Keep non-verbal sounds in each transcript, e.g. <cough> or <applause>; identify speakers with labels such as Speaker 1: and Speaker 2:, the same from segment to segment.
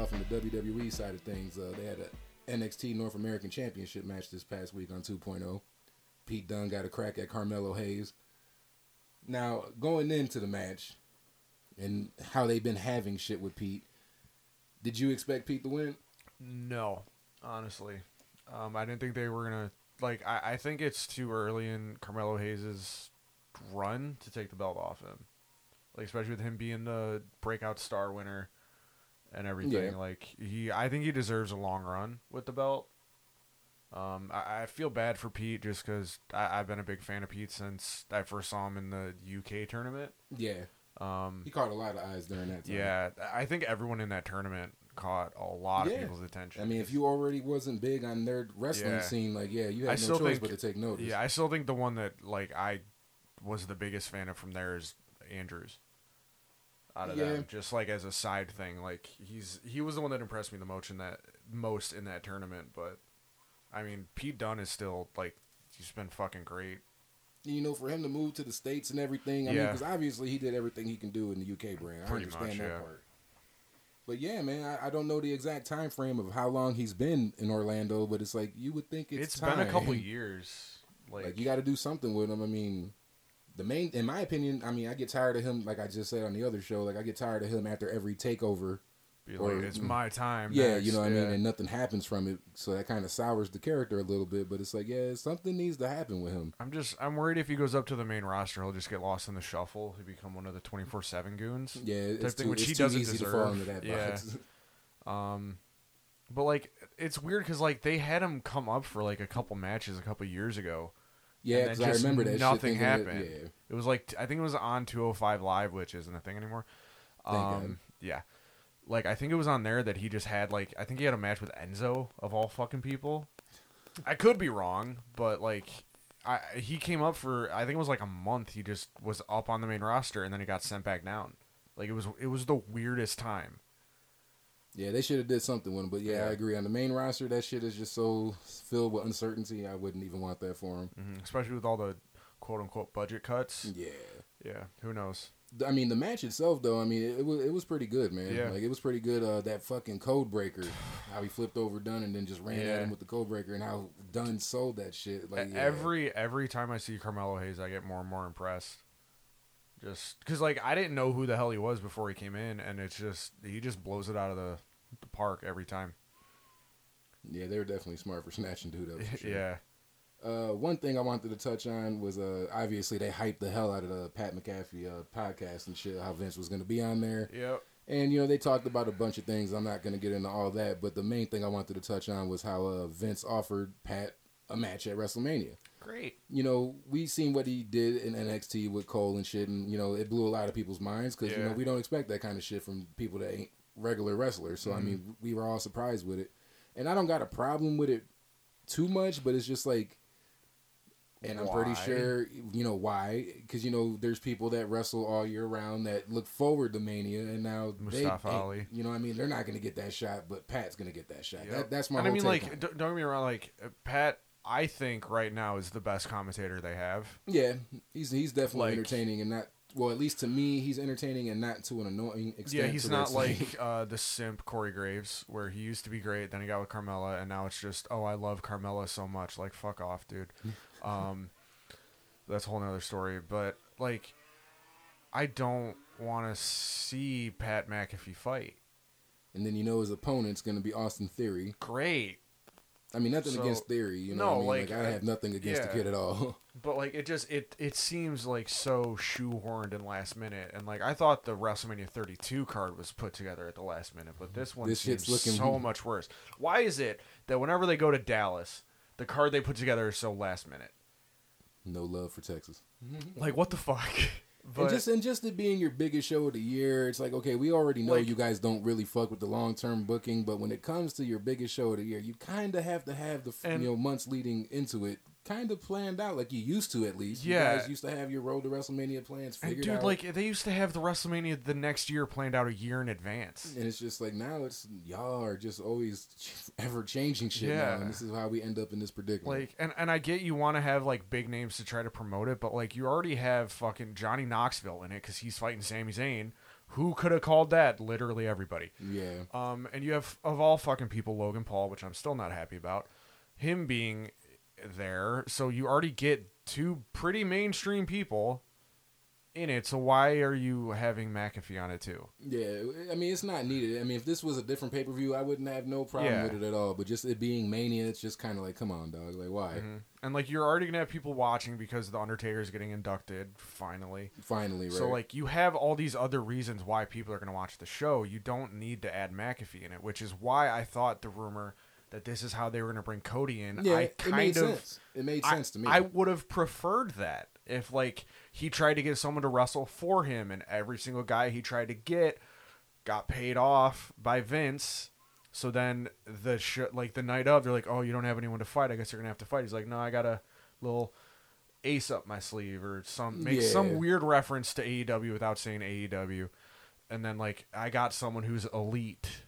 Speaker 1: on the WWE side of things, uh, they had a NXT North American Championship match this past week on 2.0. Pete Dunne got a crack at Carmelo Hayes. Now going into the match, and how they've been having shit with Pete, did you expect Pete to win?
Speaker 2: No, honestly, um, I didn't think they were gonna like. I, I think it's too early in Carmelo Hayes's run to take the belt off him, like especially with him being the breakout star winner and everything.
Speaker 1: Yeah.
Speaker 2: Like he, I think he deserves a long run with the belt. Um, I, I feel bad for Pete just because I've been a big fan of Pete since I first saw him in the UK tournament.
Speaker 1: Yeah,
Speaker 2: Um,
Speaker 1: he caught a lot of eyes during that time.
Speaker 2: yeah, I think everyone in that tournament caught a lot
Speaker 1: Yeah.
Speaker 2: of people's attention.
Speaker 1: I mean, if you already wasn't big on their wrestling
Speaker 2: Yeah.
Speaker 1: scene, like yeah, you
Speaker 2: I
Speaker 1: had no
Speaker 2: still
Speaker 1: choice
Speaker 2: think-
Speaker 1: but to take notice.
Speaker 2: Yeah, I still think the one that like I was the biggest fan of from there is Andrews. Out of
Speaker 1: Yeah.
Speaker 2: them, just like as a side thing, like he's he was the one that impressed me the most in that most in that tournament. But I mean, Pete Dunne is still like he's been fucking great.
Speaker 1: you know, for him to move to the states and everything. I mean, because obviously he did everything he can do in the UK brand. I
Speaker 2: Pretty
Speaker 1: understand
Speaker 2: much,
Speaker 1: that
Speaker 2: yeah.
Speaker 1: part. But yeah, man, I, I don't know the exact time frame of how long he's been in Orlando, but it's like you would think it's,
Speaker 2: it's been a couple years. Like,
Speaker 1: Like you got to do something with him. I mean, the main, in my opinion, I mean, I get tired of him. Like I just said on the other show, like I get tired of him after every takeover.
Speaker 2: be
Speaker 1: or-
Speaker 2: like, it's my time.
Speaker 1: Yeah,
Speaker 2: next,"
Speaker 1: you know what I mean, and nothing happens from it, so that kind of sours the character a little bit. But it's like, yeah, something needs to happen with him.
Speaker 2: I'm just I'm worried if he goes up to the main roster, he'll just get lost in the shuffle. He'll become one of the 24 seven goons.
Speaker 1: Yeah, it's
Speaker 2: thing
Speaker 1: too,
Speaker 2: which
Speaker 1: it's
Speaker 2: he doesn't
Speaker 1: easy to
Speaker 2: deserve.
Speaker 1: fall into that <laughs>
Speaker 2: Yeah.
Speaker 1: box. <laughs>
Speaker 2: Um, but like it's weird because like they had him come up for like a couple matches a couple years ago.
Speaker 1: Yeah, because I remember that shit
Speaker 2: nothing
Speaker 1: that-
Speaker 2: happened.
Speaker 1: yeah.
Speaker 2: It was like I think it was on 205 Live, which isn't a thing anymore. Um, yeah, like I think it was on there that he just had like I think he had a match with Enzo of all fucking people. I could be wrong, but like I he came up for I think it was like a month. He just was up on the main roster and then he got sent back down. Like it was it was the weirdest time.
Speaker 1: Yeah, they should have did something with him. But yeah,
Speaker 2: Yeah.
Speaker 1: I agree. On the main roster, that shit is just so filled with uncertainty. I wouldn't even want that for him.
Speaker 2: hmm Especially with all the quote unquote budget cuts.
Speaker 1: Yeah.
Speaker 2: Yeah, who knows?
Speaker 1: I mean, the match itself, though. I mean, it, it was it was pretty good, man.
Speaker 2: Yeah.
Speaker 1: Like it was pretty good. Uh, that fucking code breaker, <sighs> how he flipped over Dunne and then just ran at him with the code breaker, and how Dunne sold that shit. Like yeah.
Speaker 2: Every every time I see Carmelo Hayes, I get more and more impressed. Just because, like, I didn't know who the hell he was before he came in, and it's just he just blows it out of the, the park every time.
Speaker 1: yeah, they were definitely smart for <laughs> snatching dude up. sure.
Speaker 2: yeah,
Speaker 1: Uh, one thing I wanted to touch on was uh, obviously they hyped the hell out of the Pat McAfee uh, podcast and shit. How Vince was going to be on there.
Speaker 2: yep,
Speaker 1: And you know they talked about a bunch of things. I'm not going to get into all that, but the main thing I wanted to touch on was how uh, Vince offered Pat a match at WrestleMania.
Speaker 2: great.
Speaker 1: You know, we seen what he did in NXT with Cole and shit, and you know it blew a lot of people's minds because you know we don't expect that kind of shit from people that ain't regular wrestlers. So I
Speaker 2: Mhm.
Speaker 1: mean, we were all surprised with it, and I don't got a problem with it too much, but it's just like. And I'm pretty sure you know why, because you know there's people that wrestle all year round that look forward to Mania, and now they
Speaker 2: Mustafa
Speaker 1: ain't-
Speaker 2: Ali.
Speaker 1: You know, what I mean, they're not going to get that shot, but Pat's going to get that shot.
Speaker 2: Yep.
Speaker 1: That, that's my.
Speaker 2: and I mean, like,
Speaker 1: on it.
Speaker 2: don't get me wrong, like Pat, I think right now is the best commentator they have.
Speaker 1: Yeah, he's he's definitely
Speaker 2: Like-
Speaker 1: entertaining and not well. At least to me, he's entertaining and not to an annoying extent.
Speaker 2: Yeah, he's not like <laughs> uh, the simp Corey Graves, where he used to be great, then he got with Carmella, and now it's just, oh, I love Carmella so much. Like, fuck off, dude. <laughs> um, that's a whole nother story. But like, I don't want to see Pat McAfee fight.
Speaker 1: and then you know his opponent's going to be Austin Theory.
Speaker 2: Great,
Speaker 1: I mean, nothing
Speaker 2: So-
Speaker 1: against Theory. You know,
Speaker 2: no,
Speaker 1: what I mean?
Speaker 2: like,
Speaker 1: like, I have nothing against
Speaker 2: yeah.
Speaker 1: the kid at all. <laughs>
Speaker 2: but like, it just it it seems like so shoehorned and last minute, and like I thought the WrestleMania 32 card was put together at the last minute, but this one
Speaker 1: This
Speaker 2: seems
Speaker 1: shit's looking-
Speaker 2: so much worse. Why is it that whenever they go to Dallas, the card they put together is so last minute?
Speaker 1: no love for Texas.
Speaker 2: Like what the fuck? <laughs> But
Speaker 1: and just and just it being your biggest show of the year, it's like okay, we already know
Speaker 2: Like-
Speaker 1: you guys don't really fuck with the long term booking, but when it comes to your biggest show of the year, you kind of have to have the you know months leading into it kind of planned out, like you used to at least.
Speaker 2: Yeah.
Speaker 1: you guys used to have your road to WrestleMania plans
Speaker 2: And
Speaker 1: figured
Speaker 2: dude,
Speaker 1: out.
Speaker 2: like they used to have the WrestleMania the next year planned out a year in advance.
Speaker 1: and it's just like now it's y'all are just always <laughs> ever changing shit
Speaker 2: Yeah.
Speaker 1: now, and this is how we end up in this predicament.
Speaker 2: Like, and, and I get you want to have like big names to try to promote it, but like you already have fucking Johnny Knoxville in it because he's fighting Sami Zayn. Who could have called that? Literally everybody.
Speaker 1: yeah,
Speaker 2: Um, and you have of all fucking people, Logan Paul, which I'm still not happy about, him being there. So you already get two pretty mainstream people in it. So why are you having McAfee on it too?
Speaker 1: yeah. I mean, it's not needed. I mean, if this was a different pay per view, I wouldn't have no problem
Speaker 2: Yeah.
Speaker 1: with it at all. But just it being Mania, it's just kind of like, come on, dog. Like, why?
Speaker 2: Mhm. And like you're already gonna have people watching because the Undertaker is getting inducted finally.
Speaker 1: Finally, right?
Speaker 2: So like you have all these other reasons why people are gonna watch the show. You don't need to add McAfee in it, which is why I thought the rumor that this is how they were gonna bring Cody in.
Speaker 1: yeah,
Speaker 2: I
Speaker 1: it made
Speaker 2: of
Speaker 1: sense. It made
Speaker 2: I-
Speaker 1: sense to me.
Speaker 2: I would have preferred that if like he tried to get someone to wrestle for him, and every single guy he tried to get got paid off by Vince. So then the sh- like the night of, they're like, "Oh, you don't have anyone to fight. I guess you're gonna have to fight." He's like, "No, I got a little ace up my sleeve or some make
Speaker 1: Yeah.
Speaker 2: some weird reference to AEW without saying AEW." And then like I got someone who's elite,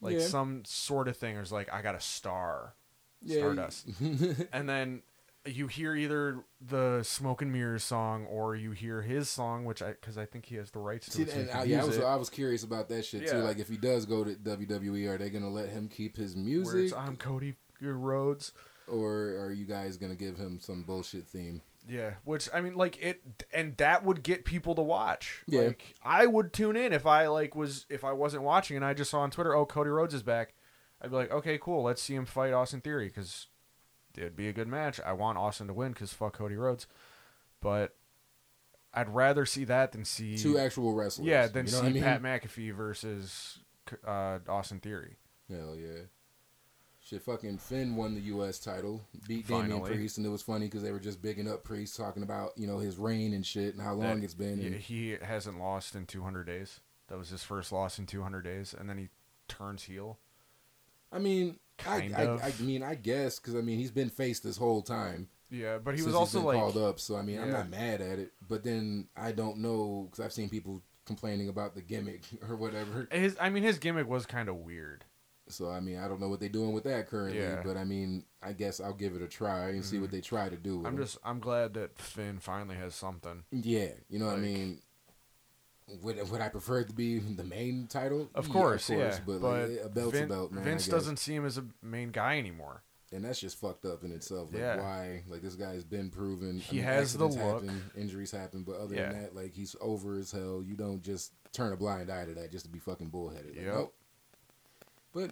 Speaker 2: like
Speaker 1: Yeah.
Speaker 2: some sort of thing. Or it's like I got a star.
Speaker 1: yeah,
Speaker 2: Stardust. <laughs> and then you hear either the Smoke and Mirrors song or you hear his song, which I because I think he has the rights to
Speaker 1: See,
Speaker 2: it. so
Speaker 1: and I, yeah, I was I was curious about that shit too. Like, if he does go to WWE, are they gonna let him keep his
Speaker 2: where
Speaker 1: music,
Speaker 2: it's I'm Cody Rhodes.
Speaker 1: or are you guys gonna give him some bullshit theme?
Speaker 2: Yeah, which I mean, like it, and that would get people to watch.
Speaker 1: Yeah.
Speaker 2: like, I would tune in if I like was if I wasn't watching and I just saw on Twitter, oh, Cody Rhodes is back. I'd be like, okay, cool, let's see him fight Austin Theory because it'd be a good match. I want Austin to win because fuck Cody Rhodes, but I'd rather see that than see
Speaker 1: Two actual wrestlers.
Speaker 2: yeah, than
Speaker 1: you
Speaker 2: see
Speaker 1: know what I mean?
Speaker 2: Pat McAfee versus uh, Austin Theory.
Speaker 1: Hell yeah. Shit, fucking Finn won the U.S. title, beat Damian
Speaker 2: Finally.
Speaker 1: Priest, and it was funny because they were just bigging up Priest, talking about you know his reign and shit and how long
Speaker 2: That-
Speaker 1: it's been.
Speaker 2: He,
Speaker 1: And,
Speaker 2: he hasn't lost in 200 days. That was his first loss in 200 days, and then he turns heel.
Speaker 1: I mean, I, I. I mean, I guess because I mean he's been faced this whole time.
Speaker 2: Yeah, but he was also like
Speaker 1: called up. So I mean, I'm not mad at it, but then I don't know because I've seen people complaining about the gimmick <laughs> or whatever.
Speaker 2: his. I mean, his gimmick was kind of weird.
Speaker 1: So I mean, I don't know what they're doing with that currently,
Speaker 2: Yeah.
Speaker 1: but I mean, I guess I'll give it a try and see what mm-hmm. they try to do. With
Speaker 2: I'm just. I'm glad that Finn finally has something.
Speaker 1: yeah, you know what I mean. Would, would I prefer it to be the main title?
Speaker 2: Of
Speaker 1: Yeah,
Speaker 2: course, yeah.
Speaker 1: but,
Speaker 2: But,
Speaker 1: like, a belt's
Speaker 2: Vin-
Speaker 1: a belt, man.
Speaker 2: Vince doesn't see him as a main guy anymore.
Speaker 1: and that's just fucked up in itself. Like,
Speaker 2: Yeah.
Speaker 1: why? Like this guy's been proven.
Speaker 2: He has the look.
Speaker 1: Happen, injuries happen, but other
Speaker 2: Yeah.
Speaker 1: than that, like he's over as hell. You don't just turn a blind eye to that just to be fucking bullheaded. Like,
Speaker 2: Yep.
Speaker 1: nope. But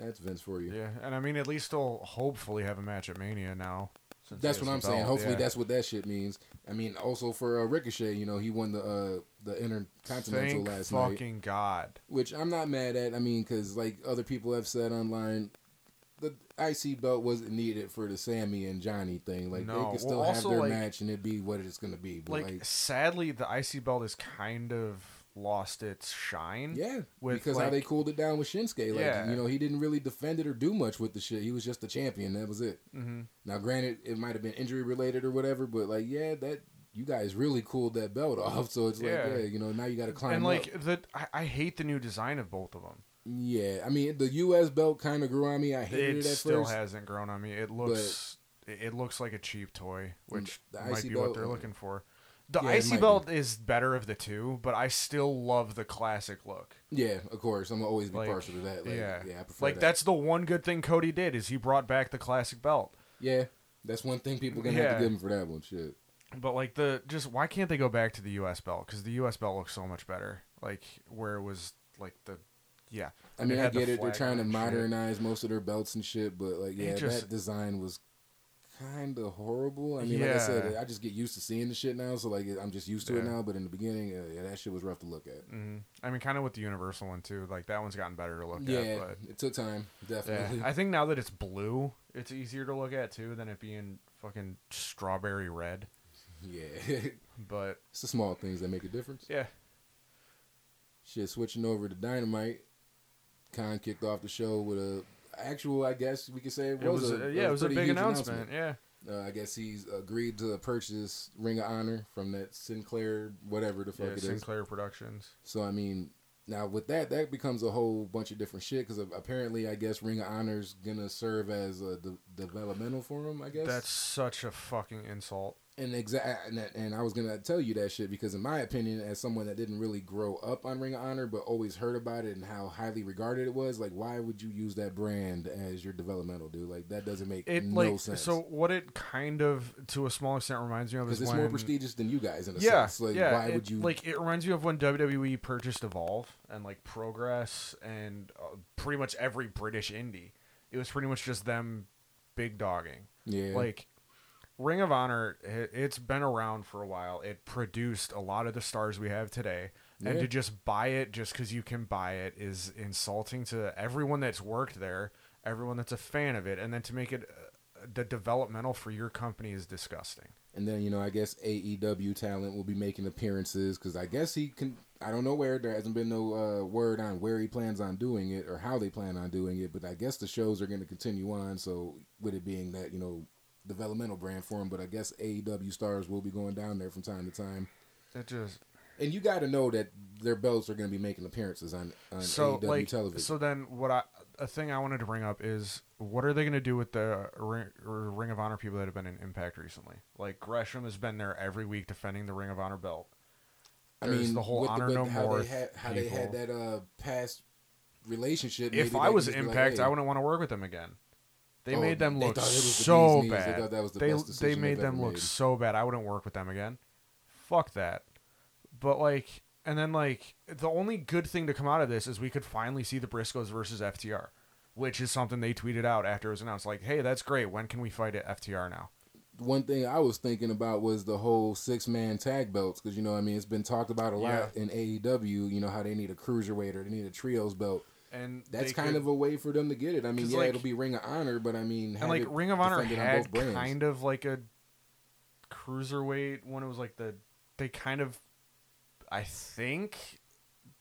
Speaker 1: that's Vince for you.
Speaker 2: Yeah, and I mean, at least they'll hopefully have a match at Mania now. since
Speaker 1: That's what I'm saying. Hopefully,
Speaker 2: yeah.
Speaker 1: that's what that shit means. I mean, also for uh, Ricochet, you know, he won the uh, the Intercontinental
Speaker 2: Thank
Speaker 1: last night,
Speaker 2: fucking God.
Speaker 1: which I'm not mad at. I mean, because like other people have said online, the IC belt wasn't needed for the Sami and Johnny thing. Like
Speaker 2: No,
Speaker 1: they could still
Speaker 2: well,
Speaker 1: have their
Speaker 2: like-
Speaker 1: match and it'd be what it's gonna be. But
Speaker 2: Like,
Speaker 1: like,
Speaker 2: sadly, the IC belt is kind of lost its shine.
Speaker 1: yeah,
Speaker 2: with,
Speaker 1: because how they cooled it down with Shinsuke. Like
Speaker 2: Yeah.
Speaker 1: you know, he didn't really defend it or do much with the shit. He was just the champion. That was it.
Speaker 2: hmm
Speaker 1: Now, granted, it might have been injury related or whatever, but like, yeah, that you guys really cooled that belt <laughs> off. So it's like,
Speaker 2: Yeah.
Speaker 1: yeah, you know, now you got to climb
Speaker 2: And
Speaker 1: up.
Speaker 2: like the, I, I hate the new design of both of them.
Speaker 1: Yeah, I mean, the U.S. belt kind of grew on me. I hated
Speaker 2: It
Speaker 1: it, at
Speaker 2: still
Speaker 1: first.
Speaker 2: hasn't grown on me. It looks, it, it looks like a cheap toy, which might be what they're looking for. The
Speaker 1: yeah, it
Speaker 2: IC
Speaker 1: might
Speaker 2: belt is better of the two, but I still love the classic look.
Speaker 1: Yeah, of course. I'm gonna always be
Speaker 2: Like,
Speaker 1: partial to that. Like,
Speaker 2: yeah,
Speaker 1: yeah, I prefer
Speaker 2: like
Speaker 1: that.
Speaker 2: that's the one good thing Cody did is he brought back the classic belt.
Speaker 1: Yeah, that's one thing people gonna have to give him for that one. Shit.
Speaker 2: But like the just why can't they go back to the U.S. belt? Because the U.S. belt looks so much better. Like where it was like the, yeah.
Speaker 1: I mean, I get it. They're trying to
Speaker 2: and shit.
Speaker 1: modernize most of their belts and shit, but like, yeah,
Speaker 2: just-
Speaker 1: that design was kind of horrible. I mean, like I said, I just get used to seeing the shit now, so like I'm just used to it now. But in the beginning, uh, yeah, that shit was rough to look at.
Speaker 2: hmm I mean, kind of with the Universal one too. Like that one's gotten better to look
Speaker 1: yeah,
Speaker 2: at. But
Speaker 1: it took time, definitely.
Speaker 2: yeah, I think now that it's blue, it's easier to look at too than it being fucking strawberry red.
Speaker 1: yeah, <laughs>
Speaker 2: But
Speaker 1: it's the small things that make a difference.
Speaker 2: yeah,
Speaker 1: Shit, switching over to Dynamite. Khan kicked off the show with a actual, I guess we could say it
Speaker 2: it
Speaker 1: was,
Speaker 2: was,
Speaker 1: a
Speaker 2: yeah, it was a big
Speaker 1: huge
Speaker 2: announcement. Yeah,
Speaker 1: Uh, I guess he's agreed to purchase Ring of Honor from that Sinclair, whatever the fuck
Speaker 2: Yeah,
Speaker 1: it is.
Speaker 2: Sinclair Productions.
Speaker 1: So I mean, now with that, that becomes a whole bunch of different shit because apparently, I guess Ring of Honor's gonna serve as a de- developmental for him. I guess
Speaker 2: That's such a fucking insult.
Speaker 1: And exact and, and I was gonna tell you that shit because in my opinion, as someone that didn't really grow up on Ring of Honor but always heard about it and how highly regarded it was, like why would you use that brand as your developmental dude? Like that doesn't make
Speaker 2: It
Speaker 1: no
Speaker 2: like
Speaker 1: sense.
Speaker 2: so what it kind of to a small extent reminds me of is
Speaker 1: it's
Speaker 2: when
Speaker 1: more prestigious than you guys in a
Speaker 2: yeah,
Speaker 1: sense. Like
Speaker 2: yeah.
Speaker 1: why
Speaker 2: it-
Speaker 1: would you
Speaker 2: like it reminds me of when WWE purchased Evolve and like Progress and uh, pretty much every British indie. It was pretty much just them big dogging.
Speaker 1: Yeah.
Speaker 2: Like Ring of Honor, it, it's been around for a while. It produced a lot of the stars we have today. And to just buy it just because you can buy it is insulting to everyone that's worked there, everyone that's a fan of it, and then to make it uh, the developmental for your company is disgusting.
Speaker 1: And then you know, I guess AEW talent will be making appearances because I guess he can. I don't know where there hasn't been no uh, word on where he plans on doing it or how they plan on doing it, but I guess the shows are going to continue on. So with it being that you know developmental brand for him, but I guess AEW stars will be going down there from time to time.
Speaker 2: It just
Speaker 1: And you got to know that their belts are going to be making appearances on, on
Speaker 2: so
Speaker 1: AEW
Speaker 2: like
Speaker 1: television.
Speaker 2: so then what I a thing I wanted to bring up is what are they going to do with the ring, Ring of Honor people that have been in Impact recently? Like Gresham has been there every week defending the Ring of Honor belt.
Speaker 1: I mean,
Speaker 2: the whole Honor
Speaker 1: with
Speaker 2: No
Speaker 1: how
Speaker 2: More
Speaker 1: They had, how they had that uh, past relationship.
Speaker 2: If I was
Speaker 1: be like,
Speaker 2: Impact,
Speaker 1: hey,
Speaker 2: I wouldn't want to work with them again. They
Speaker 1: Oh,
Speaker 2: made them look
Speaker 1: was the
Speaker 2: so
Speaker 1: bee's knees. They
Speaker 2: bad.
Speaker 1: that was the
Speaker 2: they
Speaker 1: best
Speaker 2: they made them look
Speaker 1: made.
Speaker 2: so bad. I wouldn't work with them again. Fuck that. But like, and then like, the only good thing to come out of this is we could finally see the Briscoes versus FTR, which is something they tweeted out after it was announced. Like, hey, that's great. When can we fight at FTR now?
Speaker 1: one thing I was thinking about was the whole six man tag belts because you know I mean it's been talked about a lot in AEW. You know how they need a cruiserweight or they need a trios belt.
Speaker 2: And
Speaker 1: That's kind
Speaker 2: could-
Speaker 1: of a way for them to get it. I mean, yeah,
Speaker 2: like-
Speaker 1: it'll be Ring of Honor, but I mean,
Speaker 2: and like Ring of Honor
Speaker 1: on
Speaker 2: had
Speaker 1: both
Speaker 2: kind of like a cruiserweight when it was like the they kind of I think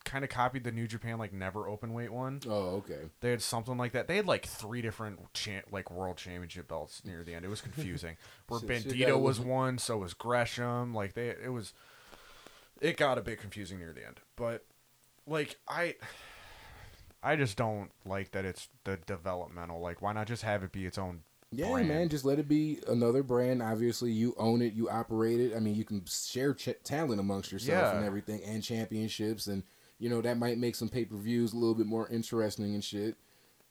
Speaker 2: kind of copied the New Japan like never open weight one.
Speaker 1: Oh, okay.
Speaker 2: They had something like that. They had like three different cha- like world championship belts near the end. It was confusing. <laughs> Where
Speaker 1: Shit- Bandido
Speaker 2: was one, so was Gresham. Like they, it was. It got a bit confusing near the end, but like I, I just don't like that it's the developmental. Like, why not just have it be its own?
Speaker 1: Yeah,
Speaker 2: brand?
Speaker 1: man, just let it be another brand. Obviously, you own it, you operate it. I mean, you can share ch- talent amongst yourself
Speaker 2: Yeah.
Speaker 1: and everything, and championships, and you know that might make some pay per views a little bit more interesting and shit.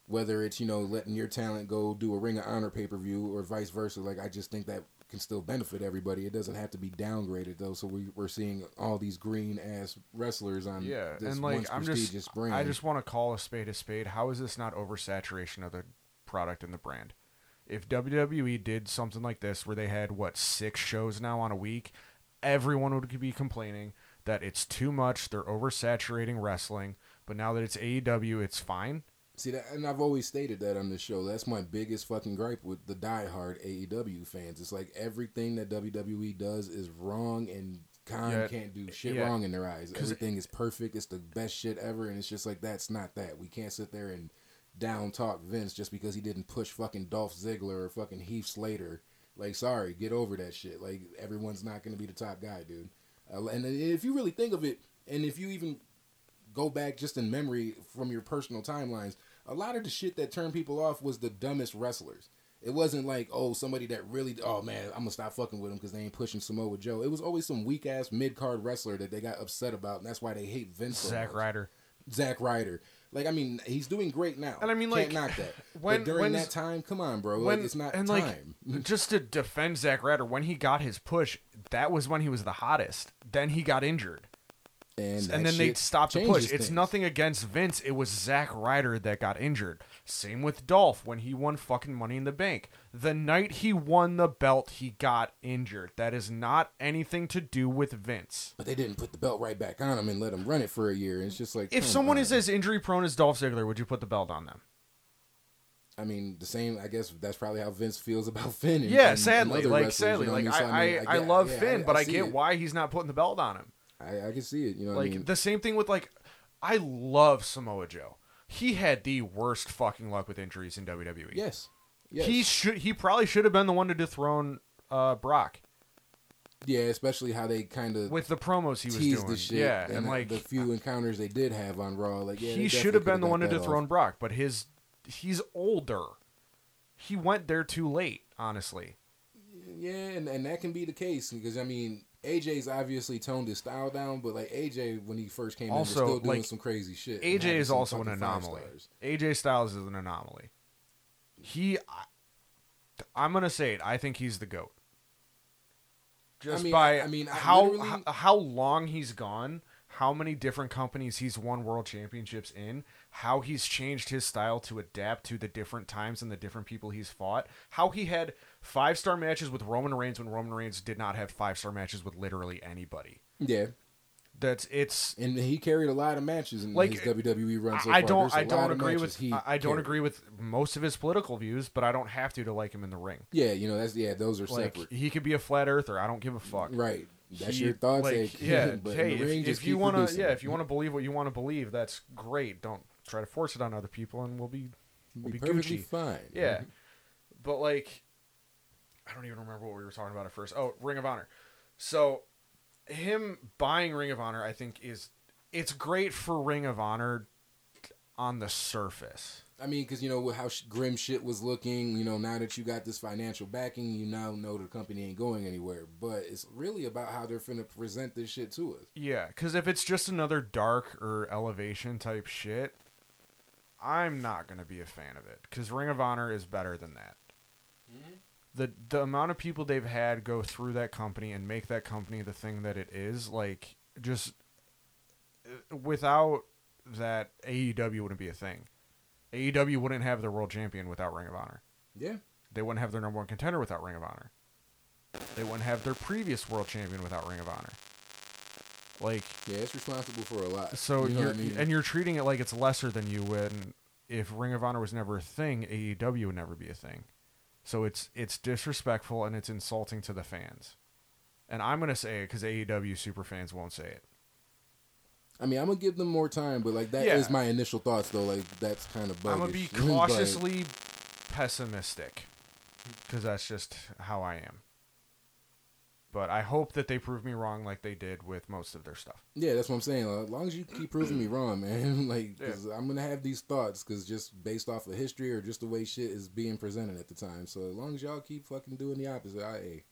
Speaker 1: Whether it's you know letting your talent go do a Ring of Honor pay per view or vice versa, like I just think that can still benefit everybody. It doesn't have to be downgraded though. So we, we're seeing all these green ass wrestlers on
Speaker 2: Yeah,
Speaker 1: this
Speaker 2: and like I'm just,
Speaker 1: brand.
Speaker 2: I just want to call a spade a spade. How is this not oversaturation of the product and the brand? If WWE did something like this, where they had what six shows now on a week, everyone would be complaining that it's too much. They're oversaturating wrestling. But now that it's AEW, it's fine.
Speaker 1: See that, and I've always stated that on the show. That's my biggest fucking gripe with the diehard AEW fans. It's like everything that WWE does is wrong, and Khan
Speaker 2: Yeah,
Speaker 1: can't do shit
Speaker 2: yeah.
Speaker 1: wrong in their eyes. Everything is perfect. It's the best shit ever, and it's just like that's not that. We can't sit there and down talk Vince just because he didn't push fucking Dolph Ziggler or fucking Heath Slater. Like, sorry, get over that shit. Like, everyone's not gonna be the top guy, dude. Uh, and if you really think of it, and if you even go back just in memory from your personal timelines, a lot of the shit that turned people off was the dumbest wrestlers. It wasn't like, oh, somebody that really, oh man, I'm gonna stop fucking with him because they ain't pushing Samoa Joe. It was always some weak ass mid card wrestler that they got upset about, and that's why they hate Vince.
Speaker 2: Zack. Ryder.
Speaker 1: Zack Ryder. Like, I mean, he's doing great now.
Speaker 2: And I mean,
Speaker 1: Can't
Speaker 2: like,
Speaker 1: knock that. <laughs>
Speaker 2: when-
Speaker 1: but during that time, come on, bro.
Speaker 2: When
Speaker 1: like, it's not
Speaker 2: and
Speaker 1: time.
Speaker 2: like <laughs> just to defend Zack Ryder, when he got his push, that was when he was the hottest. Then he got injured.
Speaker 1: And
Speaker 2: and then they stopped the push. It's
Speaker 1: things.
Speaker 2: nothing against Vince. It was Zack Ryder that got injured. Same with Dolph when he won fucking Money in the Bank. The night he won the belt, he got injured. That is not anything to do with Vince.
Speaker 1: But they didn't put the belt right back on him and let him run it for a year. It's just like
Speaker 2: If someone
Speaker 1: on.
Speaker 2: is as injury prone as Dolph Ziggler, would you put the belt on them?
Speaker 1: I mean, the same. I guess that's probably how Vince feels about Finn. And,
Speaker 2: Yeah,
Speaker 1: and-
Speaker 2: sadly,
Speaker 1: and
Speaker 2: like sadly,
Speaker 1: you know
Speaker 2: like
Speaker 1: I,
Speaker 2: I,
Speaker 1: mean? So,
Speaker 2: I,
Speaker 1: mean,
Speaker 2: I,
Speaker 1: get-
Speaker 2: love
Speaker 1: yeah,
Speaker 2: Finn, but I, get
Speaker 1: it.
Speaker 2: why he's not putting the belt on him.
Speaker 1: I, I can see it. You know, what
Speaker 2: Like
Speaker 1: I mean,
Speaker 2: the same thing with like, I love Samoa Joe. He had the worst fucking luck with injuries in WWE.
Speaker 1: yes, Yes.
Speaker 2: He should. He probably should have been the one to dethrone uh, Brock
Speaker 1: yeah, especially how they kind of
Speaker 2: with the promos he was doing.
Speaker 1: the shit.
Speaker 2: yeah,
Speaker 1: and,
Speaker 2: and,
Speaker 1: the-
Speaker 2: like
Speaker 1: the few encounters they did have on Raw, like yeah,
Speaker 2: he should have been the one to dethrone
Speaker 1: off.
Speaker 2: Brock, but his he's older. He went there too late, honestly.
Speaker 1: Yeah, and, and that can be the case because I mean AJ's obviously toned his style down, but like AJ when he first came in was
Speaker 2: Also,
Speaker 1: still doing
Speaker 2: like,
Speaker 1: some crazy shit.
Speaker 2: AJ is also an anomaly. AJ Styles is an anomaly. He, I, I'm gonna say it. I think he's the goat. Just
Speaker 1: mean,
Speaker 2: by
Speaker 1: I- I mean, I
Speaker 2: how, how how long he's gone, how many different companies he's won world championships in, how he's changed his style to adapt to the different times and the different people he's fought, how he had five star matches with Roman Reigns when Roman Reigns did not have five star matches with literally anybody.
Speaker 1: Yeah,
Speaker 2: That's it's
Speaker 1: and he carried a lot of matches in
Speaker 2: Like,
Speaker 1: his WWE run. So
Speaker 2: I
Speaker 1: far.
Speaker 2: don't. I don't agree with.
Speaker 1: he
Speaker 2: I don't
Speaker 1: carried.
Speaker 2: agree with most of his political views, but I don't have to to like him in the ring.
Speaker 1: Yeah, you know that's yeah, those are
Speaker 2: Like
Speaker 1: separate.
Speaker 2: he could be a flat earther. I don't give a fuck.
Speaker 1: Right. That's
Speaker 2: He-
Speaker 1: your thoughts.
Speaker 2: like, eh? <laughs>
Speaker 1: hey,
Speaker 2: yeah.
Speaker 1: but
Speaker 2: hey,
Speaker 1: in the ring,
Speaker 2: if, if you want to, yeah, if you want to believe what you want to believe, that's great. Don't try to force it on other people, and we'll be, we'll
Speaker 1: be
Speaker 2: be
Speaker 1: perfectly
Speaker 2: Gucci.
Speaker 1: fine.
Speaker 2: Yeah, but like, I don't even remember what we were talking about at first. Oh, Ring of Honor. So, him buying Ring of Honor, I think is it's great for Ring of Honor on the surface.
Speaker 1: I mean, because you know how grim shit was looking. You know, now that you got this financial backing, you now know the company ain't going anywhere. But it's really about how they're finna present this shit to us.
Speaker 2: Yeah, because if it's just another dark or elevation type shit, I'm not gonna be a fan of it. Because Ring of Honor is better than that. Mm-hmm. The the amount of people they've had go through that company and make that company the thing that it is, like just uh, without that, AEW wouldn't be a thing. AEW wouldn't have their world champion without Ring of Honor.
Speaker 1: Yeah.
Speaker 2: They wouldn't have their number one contender without Ring of Honor. They wouldn't have their previous world champion without Ring of Honor. Like
Speaker 1: Yeah, it's responsible for a lot.
Speaker 2: so
Speaker 1: you
Speaker 2: you're
Speaker 1: I mean?
Speaker 2: and you're treating it like it's lesser than you would if Ring of Honor was never a thing, AEW would never be a thing. So it's it's disrespectful and it's insulting to the fans. And I'm gonna say it because AEW super fans won't say it.
Speaker 1: I mean, I'm gonna give them more time, but like that is
Speaker 2: Yeah.
Speaker 1: my initial thoughts though. Like that's kind of.
Speaker 2: I'm gonna be
Speaker 1: bogus. But-
Speaker 2: cautiously pessimistic because that's just how I am. But I hope that they prove me wrong like they did with most of their stuff.
Speaker 1: Yeah, that's what I'm saying. As long as you keep proving me <clears throat> wrong, man, <laughs> like, cause I'm gonna have these thoughts, cause just based off of history or just the way shit is being presented at the time. So as long as y'all keep fucking doing the opposite, I, hey,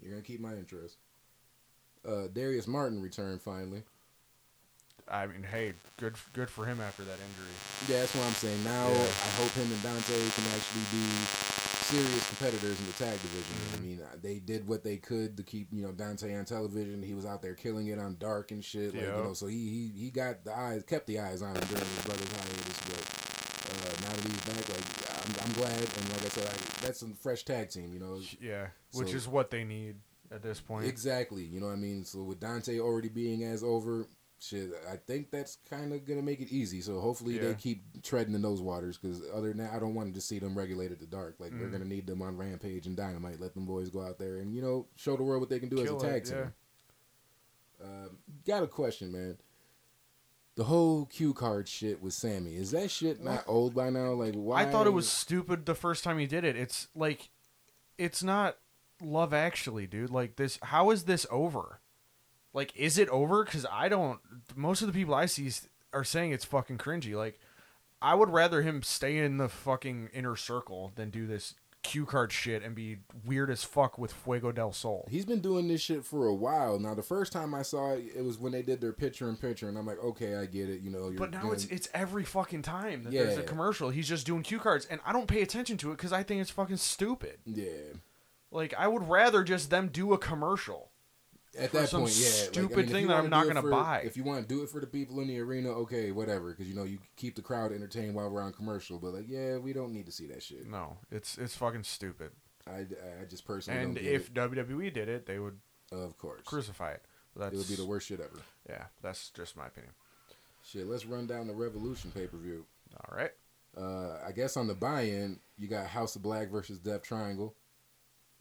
Speaker 1: you're gonna keep my interest. Uh, Darius Martin returned finally.
Speaker 2: I mean, hey, good good for him after that injury.
Speaker 1: Yeah, that's what I'm saying. Now
Speaker 2: Yeah.
Speaker 1: I hope him and Dante can actually be serious competitors in the tag division.
Speaker 2: Mm-hmm.
Speaker 1: I mean, uh, they did what they could to keep you know Dante on television. He was out there killing it on Dark and shit. Like
Speaker 2: Yeah.
Speaker 1: you know, so he, he he got the eyes, kept the eyes on him during his brother's hiatus. But uh, now that he's back, like I'm, I'm glad. And like I said, I, that's some fresh tag team. You know,
Speaker 2: Yeah, which is what they need at this point.
Speaker 1: exactly. You know what I mean. So with Dante already being as over. Shit, I think that's kind of gonna make it easy. So hopefully they keep treading in those waters. Because other than that, I don't want to just see them regulated to dark. Like we're
Speaker 2: Mm.
Speaker 1: gonna need them on Rampage and Dynamite. Let them boys go out there and you know show the world what they can do
Speaker 2: Kill
Speaker 1: as a tag
Speaker 2: it,
Speaker 1: team. Um, got a question, man. The whole cue card shit with Sammy is that shit not old by now? Like why?
Speaker 2: I thought it was stupid the first time he did it. It's like, it's not Love Actually, dude. Like this, how is this over? Like, is it over? Because I don't. Most of the people I see are saying it's fucking cringy. Like, I would rather him stay in the fucking inner circle than do this cue card shit and be weird as fuck with Fuego del Sol.
Speaker 1: He's been doing this shit for a while now. The first time I saw it, it was when they did their picture in picture, and I'm like, okay, I get it. You know,
Speaker 2: But now
Speaker 1: doing-
Speaker 2: it's it's every fucking time that there's a commercial. He's just doing cue cards, and I don't pay attention to it because I think it's fucking stupid.
Speaker 1: yeah.
Speaker 2: Like I would rather just them do a commercial.
Speaker 1: At that point, yeah. Like, I
Speaker 2: stupid
Speaker 1: mean,
Speaker 2: thing that I'm not gonna
Speaker 1: for-
Speaker 2: buy.
Speaker 1: If you want to do it for the people in the arena, okay, whatever. Because you know you keep the crowd entertained while we're on commercial. But like, yeah, we don't need to see that shit.
Speaker 2: No, it's it's fucking stupid.
Speaker 1: I, I just personally
Speaker 2: And if WWE did it, they would
Speaker 1: of course,
Speaker 2: crucify it. That's
Speaker 1: it would be the worst shit ever.
Speaker 2: yeah. That's just my opinion.
Speaker 1: Shit, let's run down the Revolution pay per view.
Speaker 2: All right.
Speaker 1: Uh, I guess on the buy-in, you got House of Black versus Death Triangle.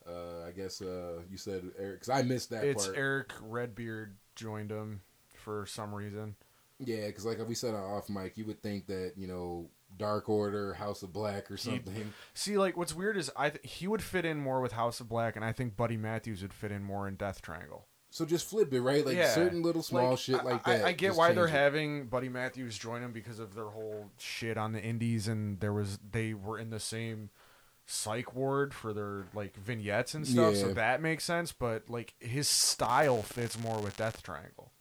Speaker 1: Uh, I guess uh, you said Erick because I missed that
Speaker 2: it's
Speaker 1: part.
Speaker 2: Erick Redbeard joined him for some reason.
Speaker 1: Yeah, because like if we said on off mic, you would think that you know Dark Order, House of Black, or something.
Speaker 2: See, like what's weird is I th- he would fit in more with House of Black, and I think Buddy Matthews would fit in more in Death Triangle.
Speaker 1: So just flip it, right? Like
Speaker 2: Yeah.
Speaker 1: certain little small shit like
Speaker 2: I,
Speaker 1: that.
Speaker 2: I, get why they're
Speaker 1: it.
Speaker 2: having Buddy Matthews join them because of their whole shit on the indies, and there was they were in the same psych ward for their like vignettes and stuff, so that makes sense. But like his style fits more with Death Triangle.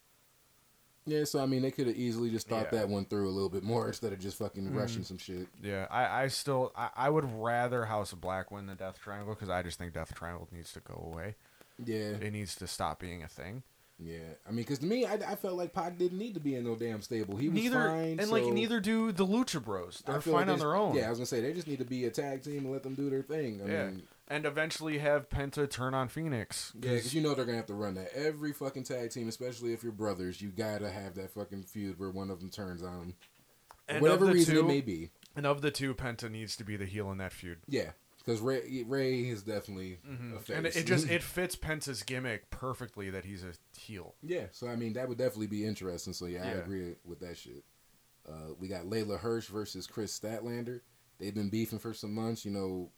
Speaker 1: Yeah, so I mean, they could have easily just thought
Speaker 2: Yeah.
Speaker 1: that one through a little bit more <laughs> instead of just fucking mm-hmm. rushing some shit.
Speaker 2: Yeah, I, I still I, I would rather House of Black win the Death Triangle because I just think Death Triangle needs to go away.
Speaker 1: Yeah,
Speaker 2: It needs to stop being a thing.
Speaker 1: Yeah. I mean, because to me, I, I felt like Pac didn't need to be in no damn stable. He was
Speaker 2: neither
Speaker 1: fine,
Speaker 2: and like neither do the Lucha Bros. They're fine
Speaker 1: like
Speaker 2: on their own.
Speaker 1: Yeah, I was gonna say they just need to be a tag team and let them do their thing. I
Speaker 2: Yeah.
Speaker 1: mean,
Speaker 2: and eventually have Penta turn on Fenix.
Speaker 1: yeah, because you know they're gonna have to run that every fucking tag team, especially if you're brothers. You gotta have that fucking feud where one of them turns on them,
Speaker 2: and
Speaker 1: whatever reason
Speaker 2: two,
Speaker 1: it may be.
Speaker 2: And of the two, Penta needs to be the heel in that feud.
Speaker 1: Yeah, because Ray Ray is definitely a face.
Speaker 2: And it, just it <laughs> fits Pence's gimmick perfectly that he's a heel.
Speaker 1: Yeah, so I mean that would definitely be interesting. So yeah, I agree with that shit. Uh, we got Leyla Hirsch versus Kris Statlander. They've been beefing for some months. You know,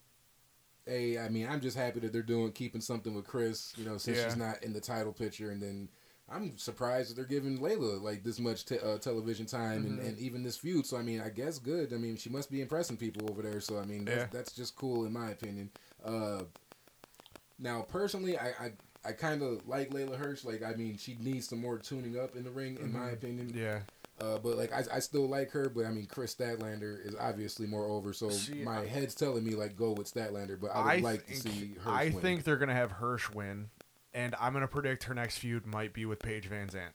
Speaker 1: hey, I mean I'm just happy that they're doing keeping something with Kris. You know, since
Speaker 2: Yeah.
Speaker 1: she's not in the title picture, and then I'm surprised that they're giving Leyla like this much te- uh, television time and,
Speaker 2: Mhm.
Speaker 1: and even this feud. So I mean, I guess good. I mean, she must be impressing people over there. So I mean, that's,
Speaker 2: Yeah.
Speaker 1: that's just cool in my opinion. Uh, now, personally, I I, I kind of like Leyla Hirsch. Like, I mean, she needs some more tuning up in the ring, in my
Speaker 2: Mhm.
Speaker 1: opinion.
Speaker 2: Yeah.
Speaker 1: Uh, but like, I, I still like her. But I mean, Kris Statlander is obviously more over. So
Speaker 2: See,
Speaker 1: my
Speaker 2: I-
Speaker 1: head's telling me like go with Statlander. But I would
Speaker 2: I
Speaker 1: like to see Hirsch
Speaker 2: I
Speaker 1: win.
Speaker 2: think they're gonna have Hirsch win, and I'm gonna predict her next feud might be with Paige Van Zant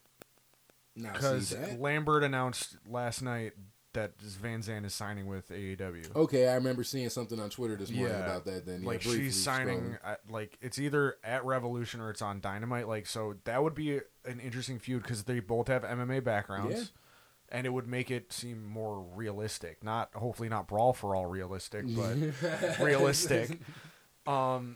Speaker 2: because? Lambert announced last night that Van Zant is signing with AEW.
Speaker 1: Okay, I remember seeing something on Twitter this morning
Speaker 2: Yeah.
Speaker 1: about that. Then yeah,
Speaker 2: like she's signing at, like it's either at Revolution or it's on Dynamite. Like so that would be an interesting feud because they both have MMA backgrounds,
Speaker 1: Yeah.
Speaker 2: and it would make it seem more realistic. Not hopefully not brawl for all realistic, but <laughs> realistic. Um,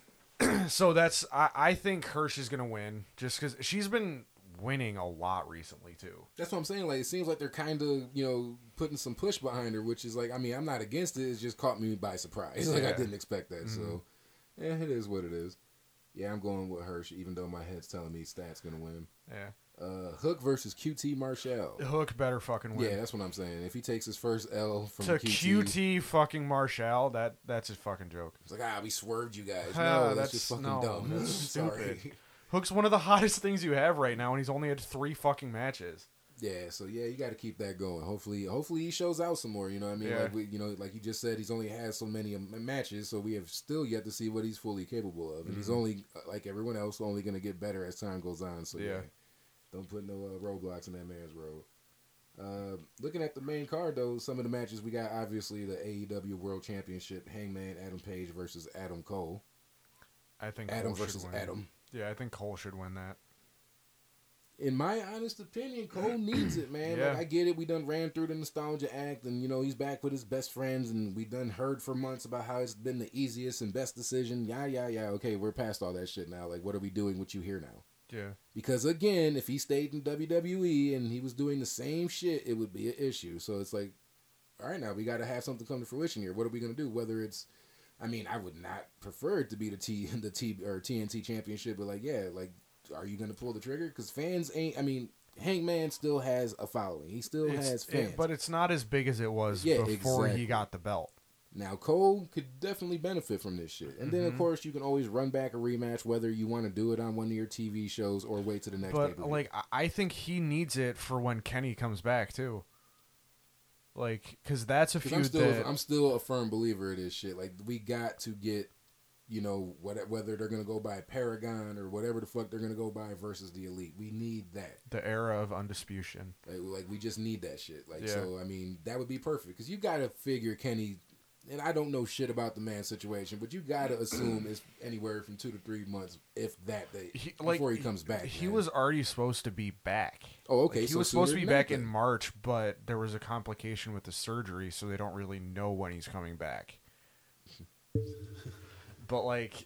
Speaker 2: <clears throat> so that's I, I think Hirsch is gonna win just because she's been winning a lot recently too.
Speaker 1: That's what I'm saying. Like, it seems like they're kind of, you know, putting some push behind her, which is like, I mean, I'm not against it. It just caught me by surprise. <laughs> Like, I didn't expect that. So,
Speaker 2: Mhm.
Speaker 1: yeah, it is what it is. Yeah, I'm going with Hirsch, even though my head's telling me Stat's gonna win.
Speaker 2: Yeah,
Speaker 1: Uh, Hook versus QT Marshall.
Speaker 2: Hook better fucking win.
Speaker 1: Yeah, that's what I'm saying. If he takes his first L from
Speaker 2: to
Speaker 1: QT,
Speaker 2: QT fucking Marshall, that that's a fucking joke.
Speaker 1: it's like ah, we swerved you guys. No, that's,
Speaker 2: that's-
Speaker 1: just fucking
Speaker 2: no,
Speaker 1: dumb.
Speaker 2: that's <laughs>
Speaker 1: Sorry.
Speaker 2: Hook's one of the <laughs> hottest things you have right now, and he's only had three fucking matches.
Speaker 1: Yeah, so yeah, you got to keep that going. Hopefully, hopefully he shows out some more. You know, what I mean,
Speaker 2: Yeah.
Speaker 1: like we, you know, like you just said, he's only had so many um, matches, so we have still yet to see what he's fully capable of, and he's
Speaker 2: Mhm.
Speaker 1: only uh, like everyone else, only going to get better as time goes on. So yeah,
Speaker 2: Yeah.
Speaker 1: Don't put no uh, roadblocks in that man's road. Uh, looking at the main card though, some of the matches we got obviously the AEW World Championship, Hangman Adam Page versus Adam Cole,
Speaker 2: I think
Speaker 1: Adam
Speaker 2: Cole
Speaker 1: versus. Adam.
Speaker 2: Yeah, I think Cole should win that.
Speaker 1: in my honest opinion, Cole <clears throat> needs it, man.
Speaker 2: Yeah.
Speaker 1: Like I get it. We done ran through the nostalgia act, and you know he's back with his best friends, and we done heard for months about how it's been the easiest and best decision. Yeah, yeah, yeah. Okay, we're past all that shit now. Like, what are we doing with you here now?
Speaker 2: Yeah,
Speaker 1: Because again, if he stayed in WWE and he was doing the same shit, it would be an issue. So it's like, all right, now we got to have something come to fruition here. What are we gonna do? Whether it's I mean, I would not prefer it to be the T <laughs> the T or TNT championship, but like, yeah, like, are you gonna pull the trigger? Because fans ain't. I mean, Hangman still has a following. He still
Speaker 2: It's-
Speaker 1: has
Speaker 2: it-
Speaker 1: fans.
Speaker 2: but it's not as big as it was
Speaker 1: Yeah,
Speaker 2: before
Speaker 1: exactly.
Speaker 2: he got the belt.
Speaker 1: Now Cole could definitely benefit from this shit. And then of
Speaker 2: Mhm.
Speaker 1: course you can always run back a rematch, whether you want to do it on one of your TV shows or wait to the next.
Speaker 2: But
Speaker 1: pay-per-view.
Speaker 2: like, I- think he needs it for when Kenny comes back too. Like, because that's a
Speaker 1: 'Cause
Speaker 2: feud
Speaker 1: I'm still
Speaker 2: that
Speaker 1: I'm still a firm believer of this shit. Like we got to get, you know, what whether they're gonna go by Paragon or whatever the fuck they're gonna go by versus the Elite. We need that.
Speaker 2: the era of undisputation.
Speaker 1: Like, like we just need that shit. Like
Speaker 2: Yeah.
Speaker 1: so, I mean, that would be perfect because you got to figure Kenny. And I don't know shit about the man situation, but you got to assume it's anywhere from two to three months, if that, they,
Speaker 2: He, like,
Speaker 1: before he comes back.
Speaker 2: He
Speaker 1: man.
Speaker 2: was already supposed to be back.
Speaker 1: Oh, okay.
Speaker 2: Like, he
Speaker 1: so
Speaker 2: was supposed to be back in. March, but there was a complication with the surgery, so they don't really know when he's coming back. but like,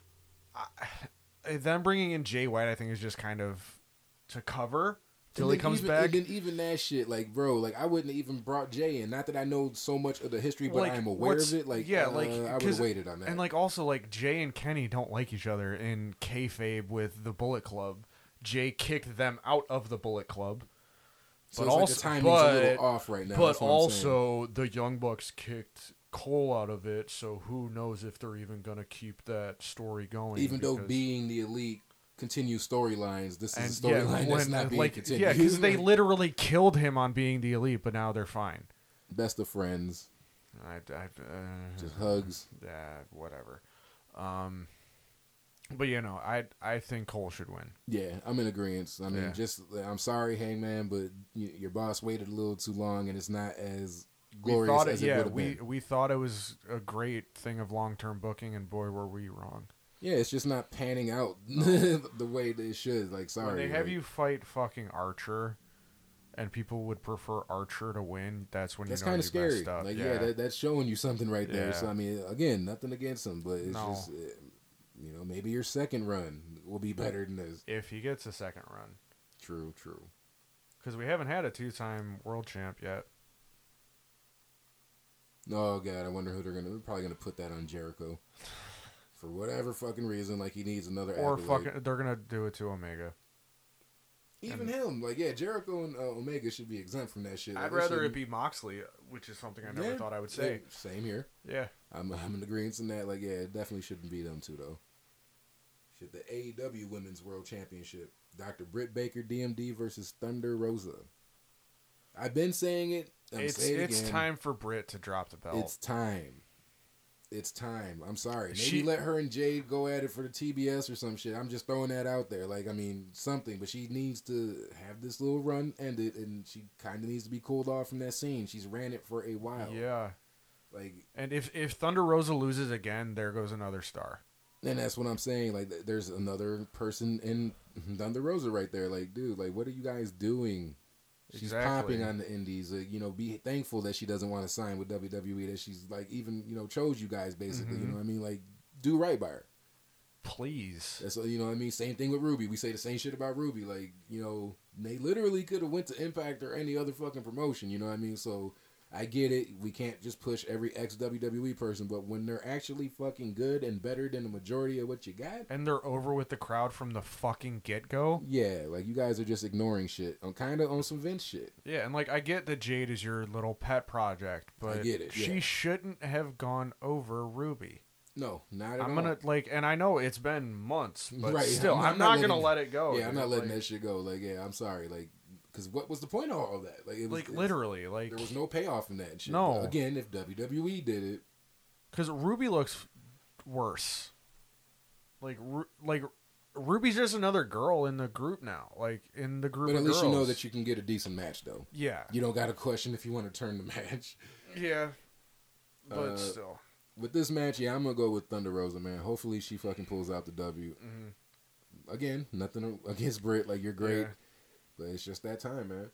Speaker 2: I, them bringing in Jay White, I think is just kind of to cover till he comes
Speaker 1: even,
Speaker 2: back.
Speaker 1: And even that shit, like, bro, like I wouldn't have even brought Jay in. Not that I know so much of the history, but
Speaker 2: Like,
Speaker 1: I'm aware of it. Like,
Speaker 2: yeah,
Speaker 1: uh,
Speaker 2: like,
Speaker 1: I would have waited on that.
Speaker 2: And like also like Jay and Kenny don't like each other in kayfabe with the Bullet Club. Jay kicked them out of the Bullet Club.
Speaker 1: so
Speaker 2: but also,
Speaker 1: like
Speaker 2: but,
Speaker 1: a little off right now.
Speaker 2: but
Speaker 1: That's what I'm saying.
Speaker 2: also the Young Bucks kicked Cole out of it, so who knows if they're even gonna keep that story going?
Speaker 1: even though being the elite continues storylines, this
Speaker 2: and
Speaker 1: is a
Speaker 2: yeah,
Speaker 1: storyline that's
Speaker 2: when,
Speaker 1: not being
Speaker 2: like
Speaker 1: continued.
Speaker 2: yeah, because <laughs> they literally killed him on being the elite, but now they're fine.
Speaker 1: best of friends,
Speaker 2: I, I, uh,
Speaker 1: just hugs.
Speaker 2: yeah, whatever. Um, but you know, I I think Cole should win.
Speaker 1: Yeah, I'm in agreement. I mean,
Speaker 2: Yeah.
Speaker 1: just I'm sorry, Hangman, but y your boss waited a little too long, and it's not as
Speaker 2: We
Speaker 1: glorious
Speaker 2: thought it,
Speaker 1: as it
Speaker 2: yeah,
Speaker 1: would have
Speaker 2: we
Speaker 1: been.
Speaker 2: we thought it was a great thing of long term booking, and boy, were we wrong.
Speaker 1: Yeah, it's just not panning out <laughs> the way it should. Like, sorry,
Speaker 2: when they have
Speaker 1: like,
Speaker 2: you fight fucking Archer, and people would prefer Archer to win, that's when
Speaker 1: That's
Speaker 2: you know
Speaker 1: kind of scary. Like, yeah,
Speaker 2: yeah,
Speaker 1: that, that's showing you something right there.
Speaker 2: Yeah.
Speaker 1: So, I mean, again, nothing against him, but it's
Speaker 2: No.
Speaker 1: just, uh, you know, maybe your second run will be better than this.
Speaker 2: if he gets a second run,
Speaker 1: True, true.
Speaker 2: because we haven't had a two time world champ yet.
Speaker 1: Oh god, I wonder who they're gonna. They're probably gonna put that on Jericho <laughs> for whatever fucking reason. Like he needs another.
Speaker 2: Or
Speaker 1: accolade.
Speaker 2: fucking, they're gonna do it to Omega.
Speaker 1: Even him, like yeah, Jericho and uh, Omega should be exempt from that shit. Like,
Speaker 2: I'd rather it be Moxley, which is something I never
Speaker 1: Yeah,
Speaker 2: thought I would say.
Speaker 1: same here.
Speaker 2: Yeah.
Speaker 1: I'm I'm in agreement in that. Like yeah, it definitely shouldn't be them two though. Shit, the AEW Women's World Championship, Dr. Britt Baker, DMD versus Thunder Rosa. I've been saying it. I'm
Speaker 2: it's
Speaker 1: it
Speaker 2: it's time for Britt to drop the belt.
Speaker 1: It's time. It's time. I'm sorry. Maybe
Speaker 2: She-
Speaker 1: let her and Jade go at it for the TBS or some shit. I'm just throwing that out there. Like, I mean, something. But she needs to have this little run ended, and she kind of needs to be cooled off from that scene. She's ran it for a while.
Speaker 2: yeah.
Speaker 1: Like,
Speaker 2: And if if Thunder Rosa loses again, there goes another star.
Speaker 1: and that's what I'm saying. Like, there's another person in Thunder Rosa right there. Like, dude, like, what are you guys doing? She's
Speaker 2: Exactly.
Speaker 1: popping on the indies. Like, you know, be thankful that she doesn't want to sign with WWE. That she's like even you know chose you guys basically. You
Speaker 2: Mhm.
Speaker 1: know what I mean? Like, do right by her.
Speaker 2: Please.
Speaker 1: That's you know what I mean. Same thing with Ruby. We say the same shit about Ruby. Like you know they literally could have went to Impact or any other fucking promotion. You know what I mean? So I get it. We can't just push every ex WWE person, but when they're actually fucking good and better than the majority of what you got,
Speaker 2: And they're over with the crowd from the fucking get go.
Speaker 1: yeah, like you guys are just ignoring shit. I'm kind of on some Vince shit.
Speaker 2: Yeah, and like I get that Jade is your little pet project, but
Speaker 1: get it,
Speaker 2: she
Speaker 1: yeah.
Speaker 2: shouldn't have gone over Ruby.
Speaker 1: No, not at
Speaker 2: I'm
Speaker 1: all.
Speaker 2: gonna like, and I know it's been months, but
Speaker 1: Right,
Speaker 2: still,
Speaker 1: I'm
Speaker 2: I'm,
Speaker 1: not-
Speaker 2: not,
Speaker 1: I'm
Speaker 2: gonna let it go.
Speaker 1: yeah, I'm not letting
Speaker 2: like,
Speaker 1: that shit go. Like, yeah, I'm sorry. Like, because what was the point of all that? Like, it was
Speaker 2: like
Speaker 1: it's-
Speaker 2: literally, like
Speaker 1: There was no payoff in that shit.
Speaker 2: No.
Speaker 1: Again, if WWE did it,
Speaker 2: because Ruby looks worse. Like, Ru- like Ruby's just another girl in the group now. Like in the group.
Speaker 1: but at least you know that you can get a decent match though.
Speaker 2: Yeah.
Speaker 1: You don't got to question if you want to turn the match.
Speaker 2: Yeah. But
Speaker 1: Uh,
Speaker 2: still.
Speaker 1: With this match, yeah, I'm gonna go with Thunder Rosa, man. Hopefully, she fucking pulls out the W.
Speaker 2: Mhm.
Speaker 1: Again, nothing against Britt, like you're great,
Speaker 2: Yeah.
Speaker 1: But it's just that time, man.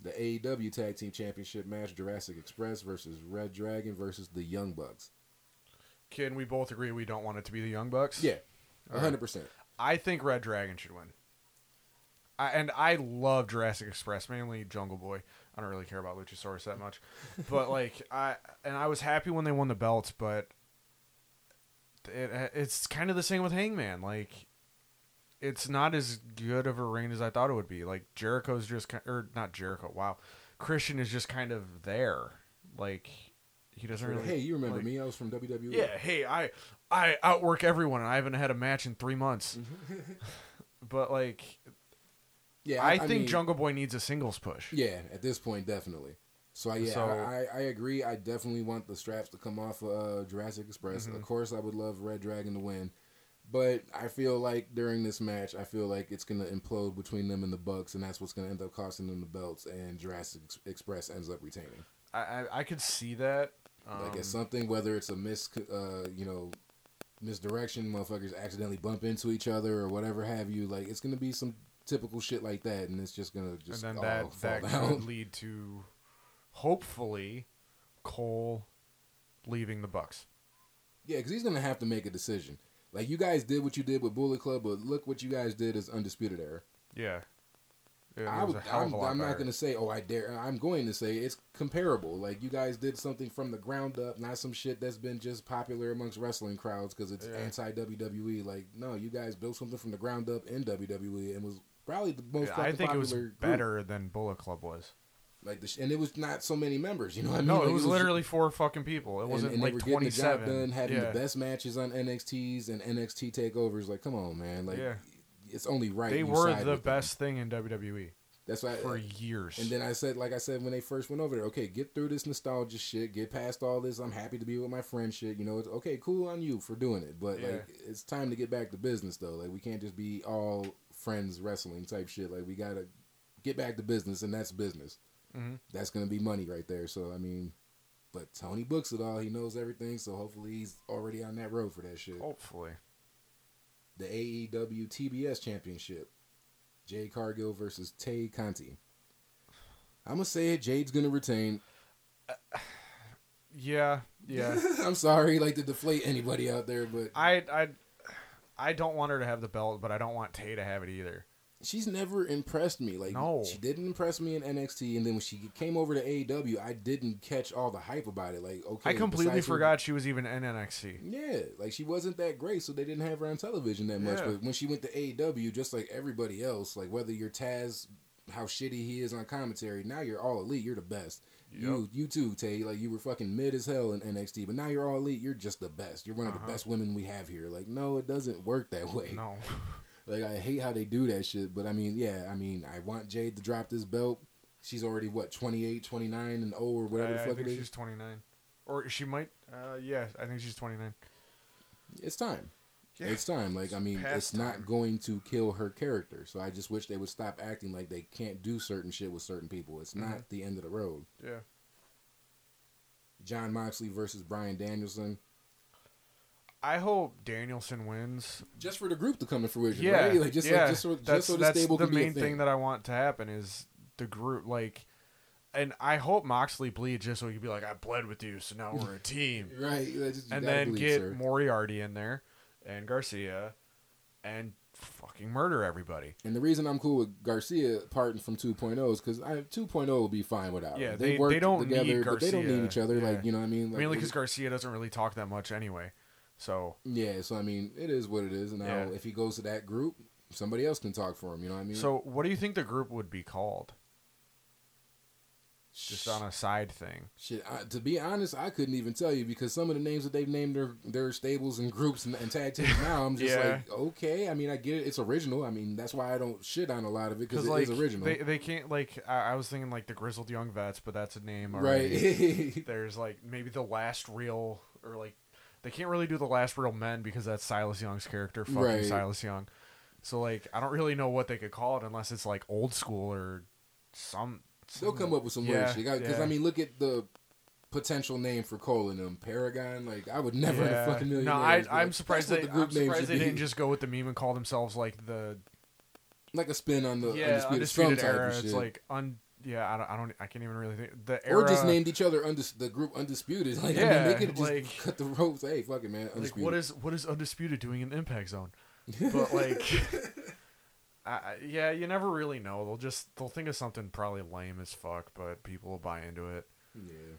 Speaker 1: The AEW Tag Team Championship match: Jurassic Express versus Red Dragon versus the Young Bucks.
Speaker 2: Can we both agree we don't want it to be the Young Bucks?
Speaker 1: Yeah, hundred percent.
Speaker 2: I think Red Dragon should win. I, and I love Jurassic Express, mainly Jungle Boy. I don't really care about Luchasaurus that much, but <laughs> like I and I was happy when they won the belts, but it, it's kind of the same with Hangman. Like it's not as good of a reign as I thought it would be. Like Jericho's just ki- or not Jericho. Wow, Christian is just kind of there. Like he doesn't really.
Speaker 1: Hey, you remember
Speaker 2: like-
Speaker 1: me? I was from. WWE.
Speaker 2: yeah, hey, I I outwork everyone, and I haven't had a match in three months. <laughs> but like,
Speaker 1: yeah.
Speaker 2: I, think
Speaker 1: mean,
Speaker 2: Jungle Boy needs a singles push.
Speaker 1: Yeah, at this point, definitely. So yeah,
Speaker 2: So-
Speaker 1: I, I, I agree. I definitely want the straps to come off of uh, Jurassic Express.
Speaker 2: Mhm.
Speaker 1: Of course, I would love Red Dragon to win, but I feel like during this match, I feel like it's gonna implode between them and the Bucks, and that's what's gonna end up costing them the belts. And Jurassic Ex- Express ends up retaining.
Speaker 2: I I, I could see that. Um,
Speaker 1: like it's something, whether it's a mis, uh, you know, misdirection, motherfuckers accidentally bump into each other or whatever have you. Like it's gonna be some typical shit like that, and it's just gonna just
Speaker 2: and
Speaker 1: then
Speaker 2: that <laughs> that
Speaker 1: down.
Speaker 2: could lead to hopefully Cole leaving the Bucks.
Speaker 1: Yeah, because he's gonna have to make a decision. Like you guys did what you did with Bullet Club, but look what you guys did as Undisputed Era.
Speaker 2: Yeah, Yeah,
Speaker 1: I would,
Speaker 2: a hell of
Speaker 1: I'm, I'm not going to say, oh, I dare. I'm going to say it's comparable. Like you guys did something from the ground up, not some shit that's been just popular amongst wrestling crowds because it's
Speaker 2: Yeah.
Speaker 1: anti WWE. Like no, you guys built something from the ground up in WWE and was probably the most.
Speaker 2: Yeah, I think it was
Speaker 1: group.
Speaker 2: better than Bullet Club was.
Speaker 1: Like the sh- and it was not so many members. You know what I mean?
Speaker 2: No,
Speaker 1: Like,
Speaker 2: it was literally four fucking people. It wasn't
Speaker 1: and,
Speaker 2: like
Speaker 1: they were getting
Speaker 2: twenty
Speaker 1: the job done, having
Speaker 2: yeah.
Speaker 1: the best matches on NXTs and NXT takeovers. Like, come on, man! Like,
Speaker 2: Yeah.
Speaker 1: it's only right.
Speaker 2: They were the
Speaker 1: with them.
Speaker 2: best thing in WWE
Speaker 1: That's why.
Speaker 2: for years.
Speaker 1: And then I said, like I said when they first went over there, okay, get through this nostalgia shit, get past all this. I'm happy to be with my friend shit. You know, it's okay, cool on you for doing it, but
Speaker 2: Yeah.
Speaker 1: like it's time to get back to business though. Like we can't just be all friends wrestling type shit. Like we gotta get back to business, and that's business.
Speaker 2: Mhm.
Speaker 1: That's gonna be money right there. So I mean, but Tony books it all. He knows everything. So hopefully he's already on that road for that shit.
Speaker 2: Hopefully,
Speaker 1: The AEW TBS Championship. Jade Cargill versus Tay Conti. I'm gonna say it. Jade's gonna retain. <sighs>
Speaker 2: yeah, yeah. <laughs>
Speaker 1: I'm sorry, like to deflate anybody out there, but
Speaker 2: I, I, I don't want her to have the belt, but I don't want Tay to have it either.
Speaker 1: She's never impressed me. Like,
Speaker 2: No.
Speaker 1: she didn't impress me in NXT, and then when she came over to AEW, I didn't catch all the hype about it. Like, okay,
Speaker 2: I completely forgot she was even in NXT.
Speaker 1: Yeah, like she wasn't that great, so they didn't have her on television that much.
Speaker 2: Yeah.
Speaker 1: But when she went to AEW, just like everybody else, like whether you're Taz, how shitty he is on commentary, now you're all elite. You're the best. You, you too, Tay. Like you were fucking mid as hell in NXT, but now you're all elite. You're just the best. You're one of
Speaker 2: Uh-huh.
Speaker 1: the best women we have here. Like, no, it doesn't work that way.
Speaker 2: No, <laughs>
Speaker 1: Like I hate how they do that shit, but I mean, yeah, I mean, I want Jade to drop this belt. She's already what 28, 29 and 0 or whatever
Speaker 2: I,
Speaker 1: the
Speaker 2: I
Speaker 1: fuck
Speaker 2: think
Speaker 1: it
Speaker 2: she's
Speaker 1: is.
Speaker 2: twenty nine, or she might. Uh, yeah, I think she's twenty nine.
Speaker 1: It's time.
Speaker 2: Yeah.
Speaker 1: It's time. Like I mean,
Speaker 2: Past
Speaker 1: it's not
Speaker 2: time.
Speaker 1: going to kill her character. So I just wish they would stop acting like they can't do certain shit with certain people. It's
Speaker 2: Mhm.
Speaker 1: not the end of the road.
Speaker 2: Yeah,
Speaker 1: Jon Moxley versus Bryan Danielson.
Speaker 2: I hope Danielson wins.
Speaker 1: Just for the group to come to fruition,
Speaker 2: Yeah,
Speaker 1: right? Like just
Speaker 2: yeah.
Speaker 1: like just so,
Speaker 2: that's
Speaker 1: just so the
Speaker 2: that's
Speaker 1: stable
Speaker 2: the
Speaker 1: can be a
Speaker 2: main
Speaker 1: thing.
Speaker 2: thing that I want to happen is the group like. And I hope Moxley bleeds just so he can be like, I bled with you, so now we're a team. <laughs>
Speaker 1: right?
Speaker 2: and then
Speaker 1: believe,
Speaker 2: get
Speaker 1: sir.
Speaker 2: Moriarty in there and Garcia and fucking murder everybody.
Speaker 1: And the reason I'm cool with Garcia parting from 2.0 is because I 2.0 will be fine without.
Speaker 2: Yeah,
Speaker 1: him.
Speaker 2: they-
Speaker 1: work
Speaker 2: they don't
Speaker 1: together,
Speaker 2: need
Speaker 1: but they don't need each other. Like you know what I mean? Like,
Speaker 2: Mainly because Garcia doesn't really talk that much anyway. So
Speaker 1: yeah. So I mean, it is what it is. And now
Speaker 2: Yeah.
Speaker 1: if he goes to that group, somebody else can talk for him. You know what I mean?
Speaker 2: so what do you think the group would be called? Just on a side thing.
Speaker 1: Shit, I, to be honest, I couldn't even tell you because some of the names that they've named their their stables and groups and, and tag teams now, I'm just
Speaker 2: Yeah.
Speaker 1: like, okay. I mean, I get it. It's original. I mean, that's why I don't shit on a lot of it because it is
Speaker 2: like
Speaker 1: original,
Speaker 2: they they can't like I, I was thinking like the Grizzled Young Vets, but that's a name
Speaker 1: right?
Speaker 2: already. <laughs> There's like maybe the last real or like they can't really do the last real men because that's Silas Young's character, fucking
Speaker 1: Right.
Speaker 2: Silas Young. So like I don't really know what they could call it unless it's like old school or some.
Speaker 1: They'll come up with some
Speaker 2: Yeah,
Speaker 1: weird shit because
Speaker 2: yeah.
Speaker 1: I mean, look at the potential name for Cole and them um, Paragon. Like, I would never
Speaker 2: Yeah.
Speaker 1: have fucking million.
Speaker 2: No, I,
Speaker 1: names, but,
Speaker 2: I'm surprised they.
Speaker 1: the group
Speaker 2: I'm surprised they didn't just go with the meme and call themselves like the
Speaker 1: like a spin on the
Speaker 2: yeah
Speaker 1: undisputed,
Speaker 2: undisputed era. It's like un. Yeah, I don't. I don't. I can't even really think the era.
Speaker 1: or just named each other undis- the group undisputed. <laughs> Like, I mean,
Speaker 2: Yeah,
Speaker 1: they could just
Speaker 2: like-
Speaker 1: cut the ropes. Hey, fuck it, man.
Speaker 2: like what is what is undisputed doing in Impact Zone? <laughs> But like, <laughs> I, yeah, you never really know. They'll just they'll think of something probably lame as fuck, but people will buy into it.
Speaker 1: yeah.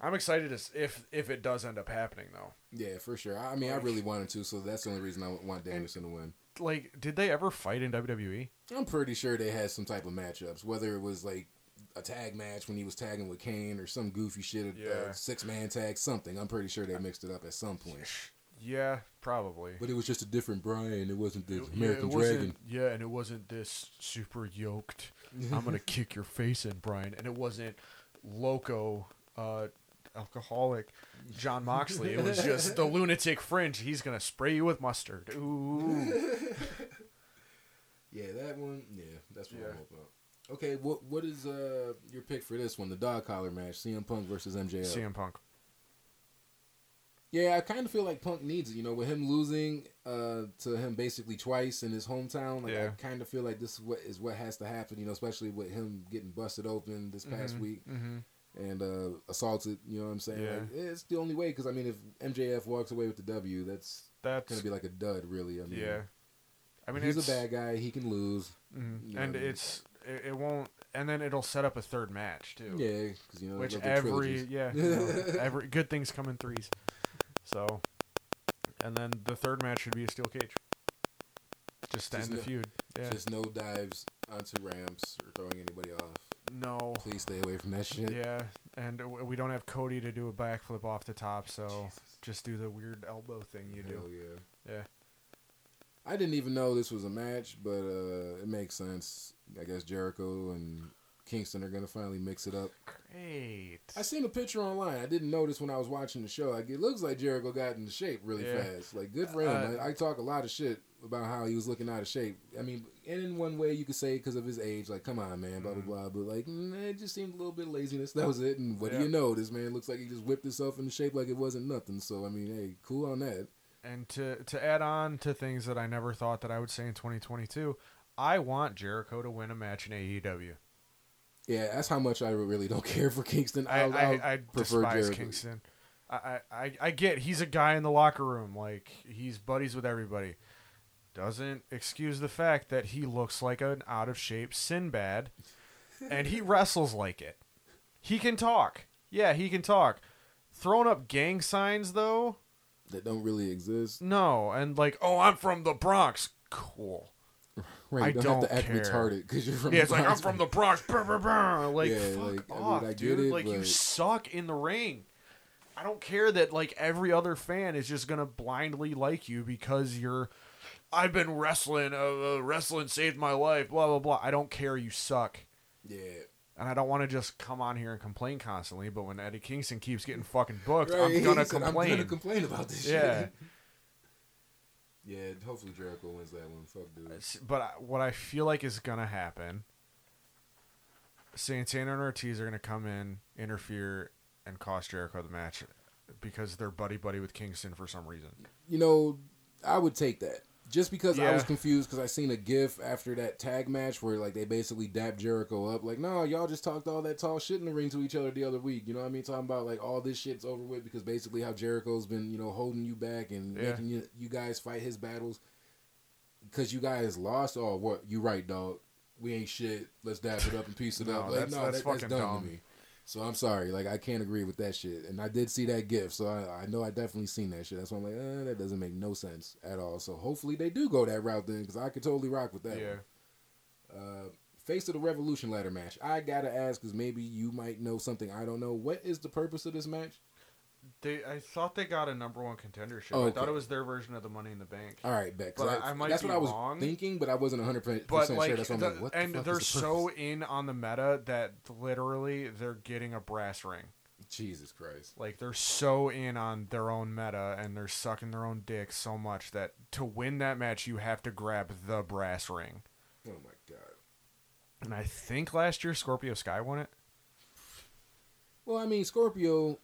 Speaker 2: I'm excited to s- if if it does end up happening though.
Speaker 1: Yeah, for sure. I I mean, I really wanted to, so that's the only reason I want Danielson to win.
Speaker 2: Like, did they ever fight in? WWE?
Speaker 1: I'm pretty sure they had some type of matchups, whether it was like a tag match when he was tagging with Kane or some goofy shit,
Speaker 2: Yeah.
Speaker 1: uh, six man tag, something. I'm pretty sure they mixed it up at some point. <laughs>
Speaker 2: Yeah, probably.
Speaker 1: But it was just a different Bryan. It wasn't the
Speaker 2: It-
Speaker 1: American
Speaker 2: yeah,
Speaker 1: Dragon.
Speaker 2: Yeah, and it wasn't this super yoked. I'm gonna <laughs> kick your face in, Bryan. And it wasn't loco, uh, alcoholic Jon <laughs> Moxley. It was just the lunatic fringe. He's gonna spray you with mustard. Ooh. <laughs>
Speaker 1: Yeah, that one. Yeah, that's what
Speaker 2: Yeah.
Speaker 1: I'm about. Okay, what what is uh your pick for this one? The dog collar match, CM Punk versus MJF.
Speaker 2: CM Punk.
Speaker 1: Yeah, I kind of feel like Punk needs it. You know, with him losing uh, to him basically twice in his hometown, like
Speaker 2: Yeah.
Speaker 1: I kind of feel like this is what is what has to happen. You know, especially with him getting busted open this past
Speaker 2: Mhm,
Speaker 1: week
Speaker 2: mhm.
Speaker 1: And uh, assaulted. You know what I'm saying?
Speaker 2: Yeah.
Speaker 1: Like, it's the only way because I mean, if MJF walks away with the W, that's
Speaker 2: That's
Speaker 1: gonna be like a dud, really. I mean,
Speaker 2: yeah. I mean,
Speaker 1: he's
Speaker 2: it's,
Speaker 1: a bad guy. He can lose.
Speaker 2: mhm,
Speaker 1: you know
Speaker 2: and
Speaker 1: what I mean?
Speaker 2: it's it, it won't, and then it'll set up a third match too.
Speaker 1: Yeah, because you know
Speaker 2: which every yeah, you know, <laughs> every good things come in threes. So, and then the third match should be a steel cage. Just to
Speaker 1: Just
Speaker 2: end the feud. Yeah.
Speaker 1: Just no dives onto ramps or throwing off.
Speaker 2: No.
Speaker 1: Please stay away from that shit.
Speaker 2: Yeah, and we don't have Cody to do a backflip off the top, so just do the weird elbow thing you do.
Speaker 1: Hell yeah.
Speaker 2: Yeah.
Speaker 1: I didn't even know this was a match, but uh, it makes sense. I guess Jericho and Kingston are gonna finally mix it up.
Speaker 2: Great.
Speaker 1: I seen a picture online. I didn't notice when I was watching the show. Like it looks like Jericho got into shape really
Speaker 2: Yeah.
Speaker 1: fast. Like good for him.
Speaker 2: Uh,
Speaker 1: I, I talk a lot of shit about how he was looking out of shape. I mean, and in one way you could say because of his age, like come on man, blah blah blah. But like mm, it just seemed a little bit of laziness. That was it. And what
Speaker 2: Yeah.
Speaker 1: do you know? This man looks like he just whipped himself into shape like it wasn't nothing. So I mean, hey, cool on that.
Speaker 2: And to to add on to things that I never thought that I would say in 2022, I want Jericho to win a match in AEW.
Speaker 1: Yeah, that's how much I really don't <laughs> care for Kingston.
Speaker 2: I
Speaker 1: I'll,
Speaker 2: I,
Speaker 1: I'll
Speaker 2: I
Speaker 1: prefer
Speaker 2: despise
Speaker 1: Jericho.
Speaker 2: Kingston. I, I, I- I get he's a guy in the locker room, like he's buddies with everybody. Doesn't excuse the fact that he looks like an out of shape Sinbad, and he <laughs> wrestles like it. He can talk. Yeah, he can talk. Throwing up gang signs though,
Speaker 1: that don't really exist.
Speaker 2: no. And like, oh, I'm from the Bronx. Cool.
Speaker 1: Right,
Speaker 2: I
Speaker 1: you don't, have
Speaker 2: don't
Speaker 1: to act
Speaker 2: care.
Speaker 1: retarded because you're from.
Speaker 2: yeah,
Speaker 1: the
Speaker 2: it's like I'm from the Bronx. Brr, brr, brr. Like,
Speaker 1: Yeah,
Speaker 2: fuck
Speaker 1: like, I mean,
Speaker 2: off,
Speaker 1: I
Speaker 2: dude.
Speaker 1: it,
Speaker 2: like, you suck in the ring. I don't care that like every other fan is just gonna blindly like you because you're. I've been wrestling. Uh, uh, wrestling saved my life. Blah blah blah. I don't care. You suck.
Speaker 1: Yeah,
Speaker 2: And I don't want to just come on here and complain constantly. But when Eddie Kingston keeps getting fucking booked,
Speaker 1: Right, <laughs>
Speaker 2: I'm gonna complain.
Speaker 1: I'm gonna complain about this
Speaker 2: Yeah.
Speaker 1: shit. Yeah, hopefully Jericho wins that one. Fuck dude.
Speaker 2: But I- what I feel like is gonna happen, Santana and Ortiz are gonna come in, interfere, and cost Jericho the match because they're buddy buddy with Kingston for some reason.
Speaker 1: You know, I would take that. Just because I was confused because I seen a gif after that tag match where like they basically dapped Jericho up like no y'all just talked all that tall shit in the ring to each other the other week. You know what I mean? Talking about like all this shit's over with because basically how Jericho's been you know holding you back and
Speaker 2: Yeah.
Speaker 1: making you you guys fight his battles because you guys lost. Oh what? You right dog. We ain't shit. Let's dap it up and piece it
Speaker 2: No,
Speaker 1: up like
Speaker 2: that's-
Speaker 1: no
Speaker 2: that's
Speaker 1: that, that's
Speaker 2: fucking
Speaker 1: dumb,
Speaker 2: dumb.
Speaker 1: to me so I'm sorry like I can't agree with that shit and I did see that gif so I, I know I definitely seen that shit that's why I'm like eh, that doesn't make no sense at all so hopefully they do go that route then because I could totally rock with that
Speaker 2: yeah.
Speaker 1: Uh, Face of the Revolution ladder match. I gotta ask because maybe you might know something I don't know. What is the purpose of this match?
Speaker 2: They, I thought they got a number one contendership.
Speaker 1: Oh,
Speaker 2: I thought it was their version of the Money in the Bank.
Speaker 1: All right, bet.
Speaker 2: But I- I might
Speaker 1: that's
Speaker 2: be
Speaker 1: what I was
Speaker 2: wrong.
Speaker 1: thinking, but I wasn't 100 percent sure. That's why I'm like, what the
Speaker 2: and
Speaker 1: fuck
Speaker 2: they're
Speaker 1: the
Speaker 2: so in on the meta that literally they're getting a brass ring.
Speaker 1: Jesus Christ.
Speaker 2: Like they're so in on their own meta and they're sucking their own dick so much that to win that match you have to grab the brass ring.
Speaker 1: Oh my god.
Speaker 2: And I think last year Scorpio Sky won it.
Speaker 1: Well, I mean, Scorpio,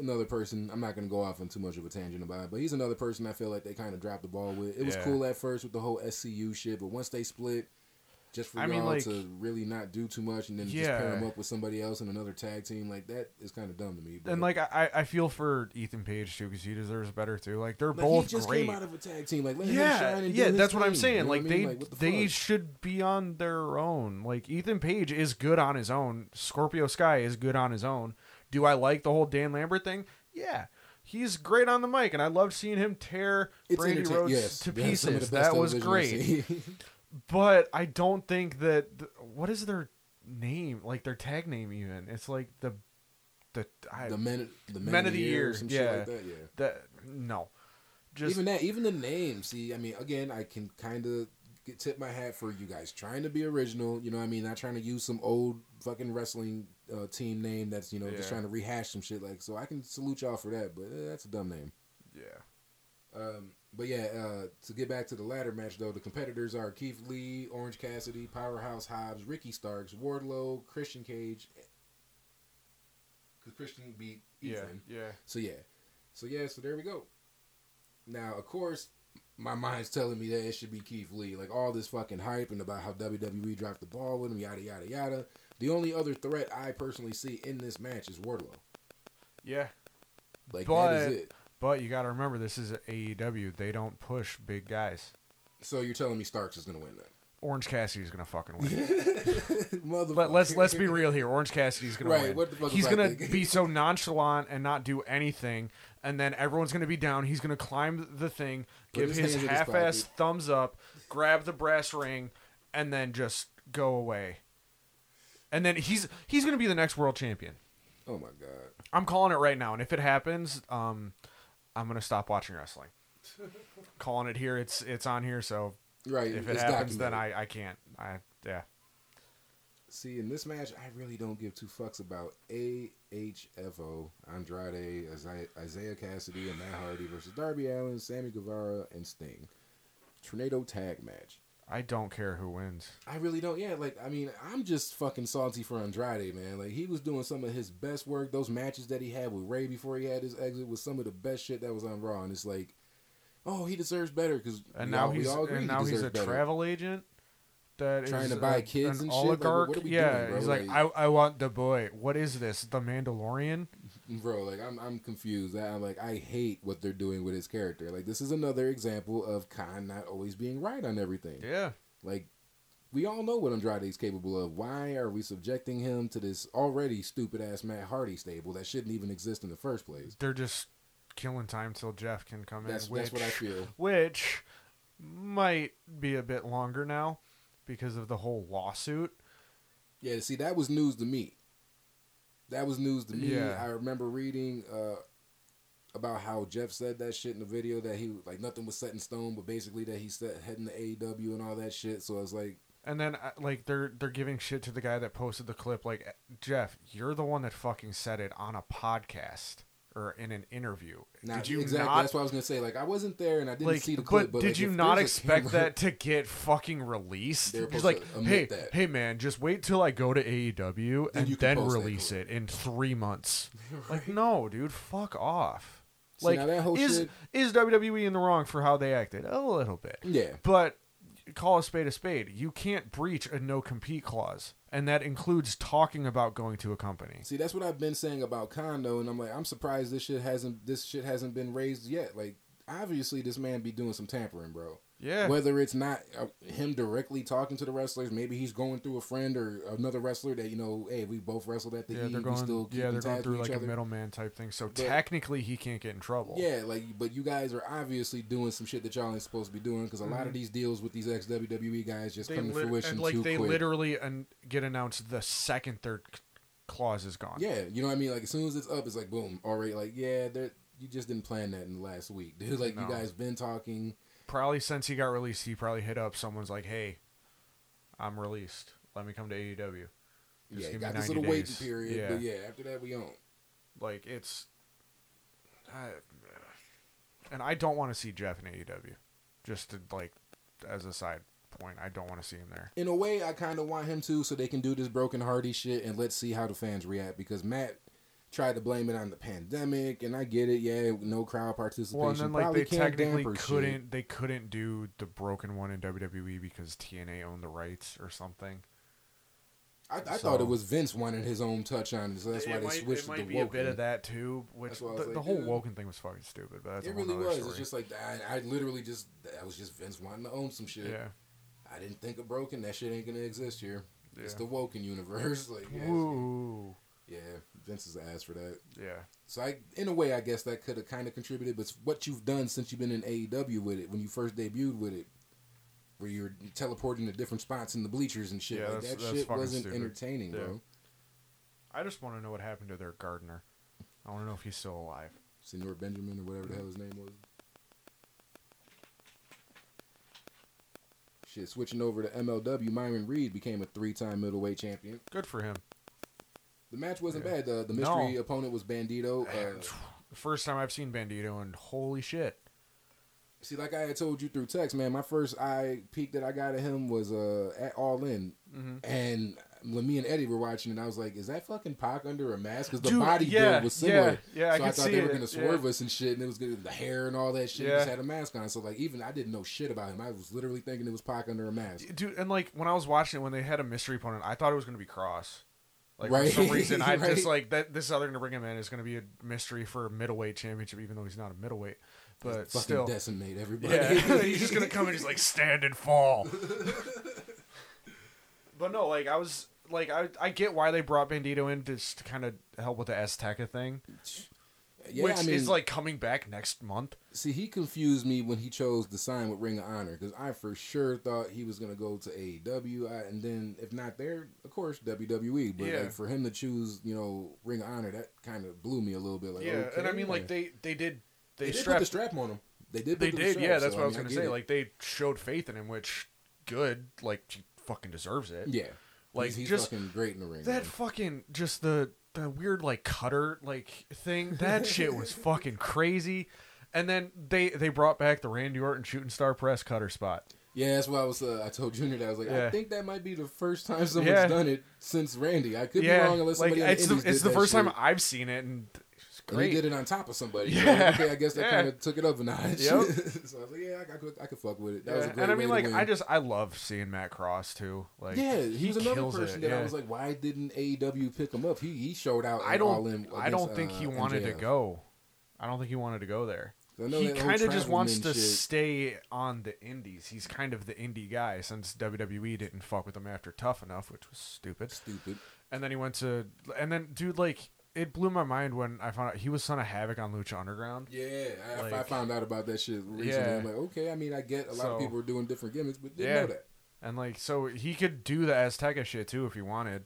Speaker 1: another person. I'm not gonna go off on too much of a tangent about it, but he's another person I feel like they kind of dropped the ball with. It was
Speaker 2: Yeah.
Speaker 1: cool at first with the whole SCU shit, but once they split. Just for
Speaker 2: I
Speaker 1: y'all
Speaker 2: mean, like-
Speaker 1: to really not do too much and then just pair
Speaker 2: Yeah.
Speaker 1: him up with somebody else in another tag team like that is kind of dumb to me. But
Speaker 2: And like I, I feel for Ethan Page too because he deserves better too. Like they're
Speaker 1: But
Speaker 2: both
Speaker 1: he just
Speaker 2: great.
Speaker 1: came out of a tag team. Like,
Speaker 2: yeah, yeah, that's what I'm saying.
Speaker 1: you know
Speaker 2: like
Speaker 1: what I mean?
Speaker 2: they
Speaker 1: Like, the
Speaker 2: they should be on their own. Like Ethan Page is good on his own. Scorpio Sky is good on his own. Do I like the whole Dan Lambert thing? Yeah. He's great on the mic, and I loved seeing him tear
Speaker 1: It's entertain-
Speaker 2: Rhodes
Speaker 1: yes,
Speaker 2: to
Speaker 1: that's
Speaker 2: pieces. That was great. <laughs> But I don't think that th- what is their name? Like their tag name even? It's like the the I,
Speaker 1: the men, the men,
Speaker 2: Men
Speaker 1: of the year,
Speaker 2: Year, yeah.
Speaker 1: shit like that. Yeah.
Speaker 2: that no. Just
Speaker 1: even that, even the name. See, I mean, again, I can kind of tip my hat for you guys trying to be original. You know, what I mean, not trying to use some old fucking wrestling uh, team name that's you know just trying to rehash some shit. Like, so I can salute y'all for that, but uh, that's a dumb name.
Speaker 2: yeah.
Speaker 1: Um, but yeah, uh, to get back to the ladder match though, the competitors are Keith Lee, Orange Cassidy, Powerhouse Hobbs, Ricky Starks, Wardlow, Christian Cage. Because Christian beat
Speaker 2: Yeah,
Speaker 1: Ethan.
Speaker 2: yeah.
Speaker 1: So yeah, so yeah, so there we go. Now, of course, my mind's telling me that it should be Keith Lee. Like all this fucking hype and about how WWE dropped the ball with him, yada yada yada. The only other threat I personally see in this match is Wardlow.
Speaker 2: Yeah.
Speaker 1: Like
Speaker 2: But-
Speaker 1: that is it.
Speaker 2: But you got to remember, this is AEW. They don't push big guys.
Speaker 1: So you're telling me Starks is gonna win then?
Speaker 2: Orange Cassidy's gonna fucking win. <laughs>
Speaker 1: Motherfucker.
Speaker 2: Let, let's let's be real here. Orange Cassidy's gonna
Speaker 1: Right,
Speaker 2: win.
Speaker 1: what the fuck
Speaker 2: He's gonna be so nonchalant and not do anything, and then everyone's gonna be down. He's gonna climb the thing,
Speaker 1: Put
Speaker 2: give
Speaker 1: his
Speaker 2: his
Speaker 1: hands in his
Speaker 2: half-ass thumbs up, grab the brass ring, and then just go away. And then he's he's gonna be the next world champion.
Speaker 1: Oh my god.
Speaker 2: I'm calling it right now, and if it happens, um, I'm gonna stop watching wrestling. <laughs> calling it here. It's it's on here, so
Speaker 1: Right.
Speaker 2: if it
Speaker 1: it's
Speaker 2: happens, then. I I can't. I yeah.
Speaker 1: See, in this match, I really don't give two fucks about AFO, Andrade, Isiah, Isiah Kassidy, and Matt Hardy versus Darby Allin, Sammy Guevara, and Sting. Tornado tag match.
Speaker 2: I don't care who wins.
Speaker 1: I really don't. Yeah, like I mean, I'm just fucking salty for Andrade, man. Like he was doing some of his best work. Those matches that he had with Rey before he had his exit was some of the best shit that was on Raw. And it's like, oh, he deserves better because
Speaker 2: And now he's and now he's a travel agent that
Speaker 1: Trying
Speaker 2: is
Speaker 1: to buy
Speaker 2: a-
Speaker 1: kids
Speaker 2: an
Speaker 1: and shit? Like,
Speaker 2: oligarch.
Speaker 1: are we
Speaker 2: yeah,
Speaker 1: doing,
Speaker 2: he's like,
Speaker 1: Like-
Speaker 2: I I want the boy. What is this? The Mandalorian?
Speaker 1: bro. Like I'm I'm confused. I, I'm like I hate what they're doing with his character. Like this is another example of Khan not always being right on everything.
Speaker 2: Yeah.
Speaker 1: Like we all know what Andrade's capable of. Why are we subjecting him to this already stupid ass Matt Hardy stable that shouldn't even exist in the first place?
Speaker 2: They're just killing time till Jeff can come
Speaker 1: That's
Speaker 2: in. Which,
Speaker 1: that's what I feel.
Speaker 2: Which might be a bit longer now because of the whole lawsuit.
Speaker 1: Yeah, see, that was news to me. That was news to me.
Speaker 2: Yeah.
Speaker 1: I remember reading uh, about how Jeff said that shit in the video that he like nothing was set in stone, but basically that he said heading to AEW and all that shit. So I was like,
Speaker 2: And then uh, like they're they're giving shit to the guy that posted the clip. Like Jeff, you're the one that fucking said it on a podcast or in an interview.
Speaker 1: not
Speaker 2: did you
Speaker 1: exactly.
Speaker 2: not
Speaker 1: That's what I was gonna say. Like I wasn't there and I didn't
Speaker 2: like?
Speaker 1: see the clip.
Speaker 2: but,
Speaker 1: But,
Speaker 2: did
Speaker 1: like,
Speaker 2: you not expect
Speaker 1: camera-
Speaker 2: that to get fucking released? Just like, hey,
Speaker 1: that.
Speaker 2: hey, man, just wait till I go to AEW
Speaker 1: Then
Speaker 2: and then release it in three months. <laughs> Like, no, dude, fuck off.
Speaker 1: See,
Speaker 2: Like,
Speaker 1: whole
Speaker 2: is
Speaker 1: shit-
Speaker 2: is WWE in the wrong for how they acted? A little bit.
Speaker 1: Yeah.
Speaker 2: But call a spade a spade. You can't breach a no compete clause, and that includes talking about going to a company.
Speaker 1: See, that's what I've been saying about Condo, and I'm like, I'm surprised this shit hasn't this shit hasn't been raised yet. Like, obviously, this man be doing some tampering, bro.
Speaker 2: Yeah.
Speaker 1: Whether it's not uh, him directly talking to the wrestlers, maybe he's going through a friend or another wrestler that you know, hey, we both wrestled at the
Speaker 2: yeah,
Speaker 1: E,
Speaker 2: they're
Speaker 1: we
Speaker 2: going.
Speaker 1: still
Speaker 2: Yeah, they're going through like
Speaker 1: each
Speaker 2: a middleman type thing. So
Speaker 1: But-
Speaker 2: technically, he can't get in trouble.
Speaker 1: Yeah, like, but you guys are obviously doing some shit that y'all ain't supposed to be doing because a lot of these deals with these ex WWE guys just
Speaker 2: Mm-hmm. They
Speaker 1: come to fruition
Speaker 2: and like
Speaker 1: too
Speaker 2: they
Speaker 1: quick.
Speaker 2: literally and get announced the second their clause is gone.
Speaker 1: Yeah, you know what I mean. Like as soon as it's up, it's like boom, already. Like yeah, they're- you just didn't plan that in the last week, dude. <laughs> Like
Speaker 2: No.
Speaker 1: you guys been talking.
Speaker 2: Probably since he got released, he probably hit up someone's like, "Hey, I'm released. Let me come to AEW." Just
Speaker 1: yeah,
Speaker 2: give me
Speaker 1: got this
Speaker 2: 90
Speaker 1: little waiting
Speaker 2: days.
Speaker 1: period,
Speaker 2: Yeah.
Speaker 1: but yeah, after that we on.
Speaker 2: Like it's, I, and I don't want to see Jeff in AEW. Just to like, as a side point, I don't want to see him there.
Speaker 1: In a way, I kind of want him to, so they can do this broken Hardy shit, and let's see how the fans react. Because Matt tried to blame it on the pandemic, and I get it. Yeah, no crowd participation.
Speaker 2: Well, and then like
Speaker 1: Probably
Speaker 2: they technically couldn't they couldn't do the broken one in WWE because TNA owned the rights or something.
Speaker 1: I, I
Speaker 2: so-
Speaker 1: thought it was Vince wanting his own touch on it, so that's why
Speaker 2: it
Speaker 1: they
Speaker 2: might,
Speaker 1: switched
Speaker 2: it might
Speaker 1: to
Speaker 2: be a bit of that too. Which
Speaker 1: That's why I
Speaker 2: the,
Speaker 1: was
Speaker 2: the whole
Speaker 1: dude.
Speaker 2: Woken thing was fucking stupid. But that's
Speaker 1: It
Speaker 2: a
Speaker 1: really was.
Speaker 2: Story.
Speaker 1: It's just like I, I literally just that was just Vince wanting to own some shit.
Speaker 2: yeah.
Speaker 1: I didn't think of broken. That shit ain't gonna exist here. It's the Woken universe. <laughs> Like yeah,
Speaker 2: Woo.
Speaker 1: Yeah, Vince is ass for that.
Speaker 2: Yeah.
Speaker 1: So I, in a way, I guess that could have kind of contributed. But what you've done since you've been in AEW with it, when you first debuted with it, where you're teleporting to different spots in the bleachers and shit.
Speaker 2: Yeah,
Speaker 1: like that shit wasn't
Speaker 2: stupid.
Speaker 1: entertaining,
Speaker 2: Yeah.
Speaker 1: bro.
Speaker 2: I just want to know what happened to their gardener. I want to know if he's still alive.
Speaker 1: Senor Benjamin or whatever the hell his name was. Shit, switching over to MLW, Myron Reed became a three-time middleweight champion.
Speaker 2: Good for him.
Speaker 1: The match wasn't
Speaker 2: Yeah.
Speaker 1: bad. The, the mystery
Speaker 2: No.
Speaker 1: opponent was Bandido. Uh,
Speaker 2: First time I've seen Bandido, and holy shit.
Speaker 1: see, like I had told you through text, man, my first eye peek that I got at him was uh, at All In,
Speaker 2: Mm-hmm.
Speaker 1: and when me and Eddie were watching it, I was like, "Is that fucking Pac under a mask?" Because the
Speaker 2: Dude,
Speaker 1: body
Speaker 2: yeah,
Speaker 1: build was similar.
Speaker 2: yeah, yeah,
Speaker 1: so I,
Speaker 2: could
Speaker 1: thought they were
Speaker 2: it,
Speaker 1: gonna swerve
Speaker 2: yeah.
Speaker 1: us and shit, and it was good. The hair and all that shit. He
Speaker 2: Yeah.
Speaker 1: just had a mask on. So like, even I didn't know shit about him. I was literally thinking it was Pac under a mask.
Speaker 2: Dude, and like when I was watching it, when they had a mystery opponent, I thought it was going to be Cross. Like
Speaker 1: Right.
Speaker 2: for some <laughs> reason, I
Speaker 1: Right.
Speaker 2: just like that. This other going to bring him in is going to be a mystery for a middleweight championship, even though he's not a middleweight. but still,
Speaker 1: decimate <laughs> everybody.
Speaker 2: yeah, <laughs> he's just gonna come and just like stand and fall. but no, like I was like I I get why they brought Bandido in just to kind of help with the Azteca thing,
Speaker 1: yeah,
Speaker 2: which
Speaker 1: I mean,
Speaker 2: is like coming back next month.
Speaker 1: see, he confused me when he chose to sign with Ring of Honor because I for sure thought he was gonna go to AEW, I, and then if not there, of course WWE. But
Speaker 2: Yeah.
Speaker 1: like for him to choose, you know, Ring of Honor, that kind of blew me a little bit. Like,
Speaker 2: yeah, and I
Speaker 1: okay,
Speaker 2: mean like they they did they,
Speaker 1: they, did put the strap on him. They did.
Speaker 2: they did
Speaker 1: strap,
Speaker 2: yeah that's
Speaker 1: so,
Speaker 2: what I was gonna say
Speaker 1: it.
Speaker 2: like they showed faith in him, which good like he fucking deserves it.
Speaker 1: yeah,
Speaker 2: like,
Speaker 1: he's, he's
Speaker 2: just
Speaker 1: fucking great in the ring.
Speaker 2: That
Speaker 1: man.
Speaker 2: fucking just the the weird like cutter like thing. That shit was <laughs> fucking crazy. And then they they brought back the Randy Orton shooting star press cutter spot.
Speaker 1: Yeah, that's why I was. Uh, I told Junior that I was like, I think that might be the first time someone's
Speaker 2: Yeah.
Speaker 1: done it since Randy. I could
Speaker 2: yeah,
Speaker 1: be wrong unless
Speaker 2: like
Speaker 1: somebody
Speaker 2: it's the, it's the first
Speaker 1: shit.
Speaker 2: time I've seen it, and it's
Speaker 1: And he
Speaker 2: great.
Speaker 1: did it on top of somebody.
Speaker 2: Yeah.
Speaker 1: Yeah. okay, I guess that
Speaker 2: Yeah.
Speaker 1: kind of took it up a notch.
Speaker 2: Yep. <laughs>
Speaker 1: so I was like, yeah, I, I could, I could fuck with it. That was a
Speaker 2: Yeah,
Speaker 1: great
Speaker 2: and I mean, like, I just I love seeing Matt Cross too. Like,
Speaker 1: yeah, he, was another person
Speaker 2: it,
Speaker 1: that
Speaker 2: yeah.
Speaker 1: I was like, why didn't AEW pick him up? He he showed out.
Speaker 2: I don't
Speaker 1: in
Speaker 2: I don't think
Speaker 1: uh,
Speaker 2: he wanted to go. I don't think he wanted to go there. He kind of just wants to
Speaker 1: shit.
Speaker 2: stay on the indies. He's kind of the indie guy since WWE didn't fuck with him after Tough Enough, which was stupid.
Speaker 1: Stupid.
Speaker 2: And then he went to, and then dude, like it blew my mind when I found out he was son of Havoc on Lucha Underground.
Speaker 1: Yeah, I, I found out about that shit recently.
Speaker 2: Yeah.
Speaker 1: I'm like, okay. I mean, I get a lot
Speaker 2: So-
Speaker 1: of people are doing different gimmicks, but didn't
Speaker 2: Yeah.
Speaker 1: know that.
Speaker 2: And like, so he could do the Azteca shit too if he wanted.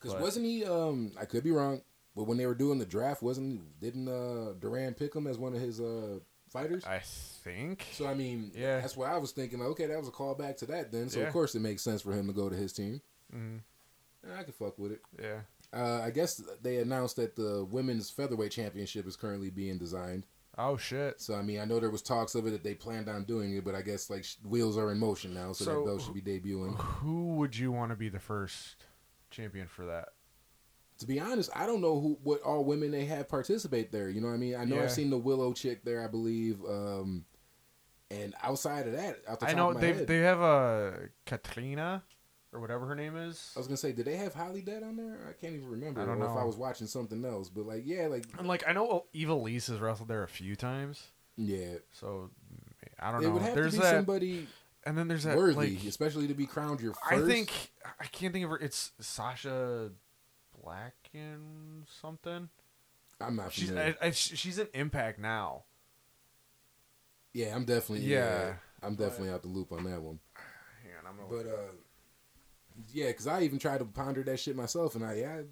Speaker 1: Because wasn't he? Um, I could be wrong, but when they were doing the draft, wasn't didn't uh Duran pick him as one of his uh fighters?
Speaker 2: I think.
Speaker 1: So I mean,
Speaker 2: Yeah.
Speaker 1: that's why I was thinking. Like, okay, that was a callback to that then. So
Speaker 2: Yeah.
Speaker 1: of course it makes sense for him to go to his team.
Speaker 2: Mm,
Speaker 1: I could fuck with it.
Speaker 2: yeah.
Speaker 1: Uh, I guess they announced that the women's featherweight championship is currently being designed.
Speaker 2: Oh shit.
Speaker 1: So I mean, I know there was talks of it that they planned on doing it, but I guess like sh- wheels are in motion now, so,
Speaker 2: So,
Speaker 1: that belt should be debuting.
Speaker 2: Who would you want to be the first champion for that?
Speaker 1: to be honest, I don't know who what all women they have participate there. You know what I mean? I know
Speaker 2: Yeah.
Speaker 1: I've seen the Willow chick there, I believe. Um, and outside of that, out the
Speaker 2: I know they they have a Katrina or whatever her name is.
Speaker 1: I was gonna say, did they have Holly Dead on there? I can't even remember.
Speaker 2: I don't
Speaker 1: know if. I was watching something else, but like, yeah, like,
Speaker 2: And like I know Eva Lise has wrestled there a few times,
Speaker 1: yeah,
Speaker 2: so I don't
Speaker 1: it
Speaker 2: know.
Speaker 1: would have
Speaker 2: There's
Speaker 1: to be
Speaker 2: that,
Speaker 1: somebody
Speaker 2: and then there's that
Speaker 1: worthy,
Speaker 2: like
Speaker 1: especially to be crowned your first.
Speaker 2: I think I can't think of her. It's Sasha Black and something.
Speaker 1: I'm not
Speaker 2: She's. I, I, she's an Impact now.
Speaker 1: yeah, I'm definitely yeah,
Speaker 2: Yeah,
Speaker 1: I'm definitely out the loop on that one. <sighs>
Speaker 2: Hang on, I'm gonna
Speaker 1: But uh, yeah, because I even tried to ponder that shit myself, and I I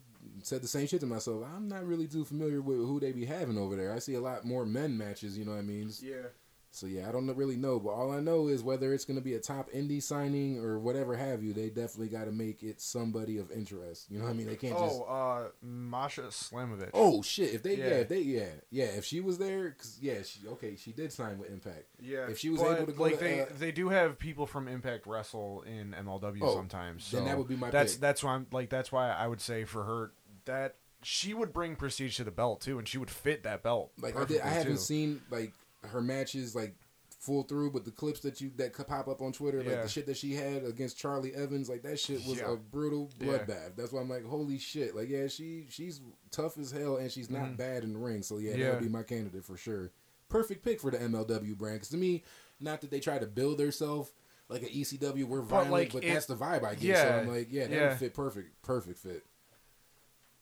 Speaker 1: said the same shit to myself. I'm not really too familiar with who they be having over there. I see a lot more men matches. You know what I mean?
Speaker 2: yeah.
Speaker 1: So yeah, I don't really know, but all I know is whether it's gonna be a top indie signing or whatever have you, they definitely got to make it somebody of interest. You know what I mean? They can't just.
Speaker 2: Oh, uh, Masha Slamovich.
Speaker 1: Oh shit! If they yeah.
Speaker 2: Yeah.
Speaker 1: if they yeah yeah if she was there because yeah she okay she did sign with Impact
Speaker 2: yeah.
Speaker 1: if she was able to go
Speaker 2: like
Speaker 1: to,
Speaker 2: they
Speaker 1: uh,
Speaker 2: they do have people from Impact wrestle in MLW
Speaker 1: Oh,
Speaker 2: sometimes. So
Speaker 1: then that would be my
Speaker 2: that's
Speaker 1: pick.
Speaker 2: that's why I'm like that's why I would say for her that she would bring prestige to the belt too, and she would fit that belt.
Speaker 1: like I did I haven't
Speaker 2: too.
Speaker 1: seen like her matches like full through, but the clips that you that could pop up on Twitter, like the shit that she had against Charlie Evans, like that shit was
Speaker 2: Yeah.
Speaker 1: a brutal
Speaker 2: Yeah.
Speaker 1: bloodbath. That's why I'm like, holy shit! Like, yeah, she she's tough as hell, and she's not
Speaker 2: Mhm.
Speaker 1: bad in the ring. So yeah, that
Speaker 2: Yeah.
Speaker 1: would be my candidate for sure. Perfect pick for the MLW brand. Because to me, not that they try to build themselves like an ECW, we're violent, but,
Speaker 2: like, it-
Speaker 1: that's the vibe I get. So I'm like, yeah, that
Speaker 2: yeah.
Speaker 1: would fit perfect, perfect fit.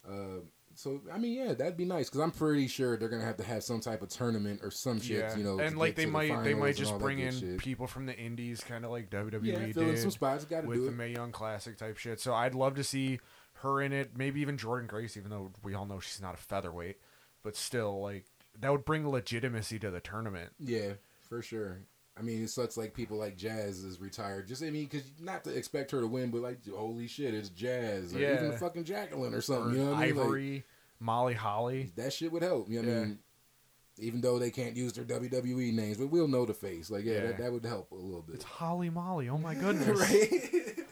Speaker 1: Uh, so I mean, yeah, that'd be nice because I'm pretty sure they're gonna have to have some type of tournament or some shit,
Speaker 2: Yeah,
Speaker 1: you know.
Speaker 2: and like they
Speaker 1: the
Speaker 2: might they might just bring in
Speaker 1: shit.
Speaker 2: people from the indies, kind of like WWE
Speaker 1: yeah, in
Speaker 2: did
Speaker 1: some spots. Got to
Speaker 2: with
Speaker 1: do
Speaker 2: the
Speaker 1: it.
Speaker 2: Mae Young Classic type shit. So I'd love to see her in it. Maybe even Jordynne Grace, even though we all know she's not a featherweight, but still like that would bring legitimacy to the tournament.
Speaker 1: Yeah, for sure. I mean, it sucks like people like Jazz is retired. Just I mean, because not to expect her to win, but like, holy shit, it's Jazz or
Speaker 2: Yeah.
Speaker 1: even fucking Jacqueline or something.
Speaker 2: Or
Speaker 1: you know what I mean? Like,
Speaker 2: Ivory, Molly Holly.
Speaker 1: that shit would help. You know what I mean? Even though they can't use their WWE names, but we'll know the face. Like, yeah,
Speaker 2: Yeah.
Speaker 1: That, that would help a little bit.
Speaker 2: It's Holly Molly. Oh my goodness. <laughs>
Speaker 1: right?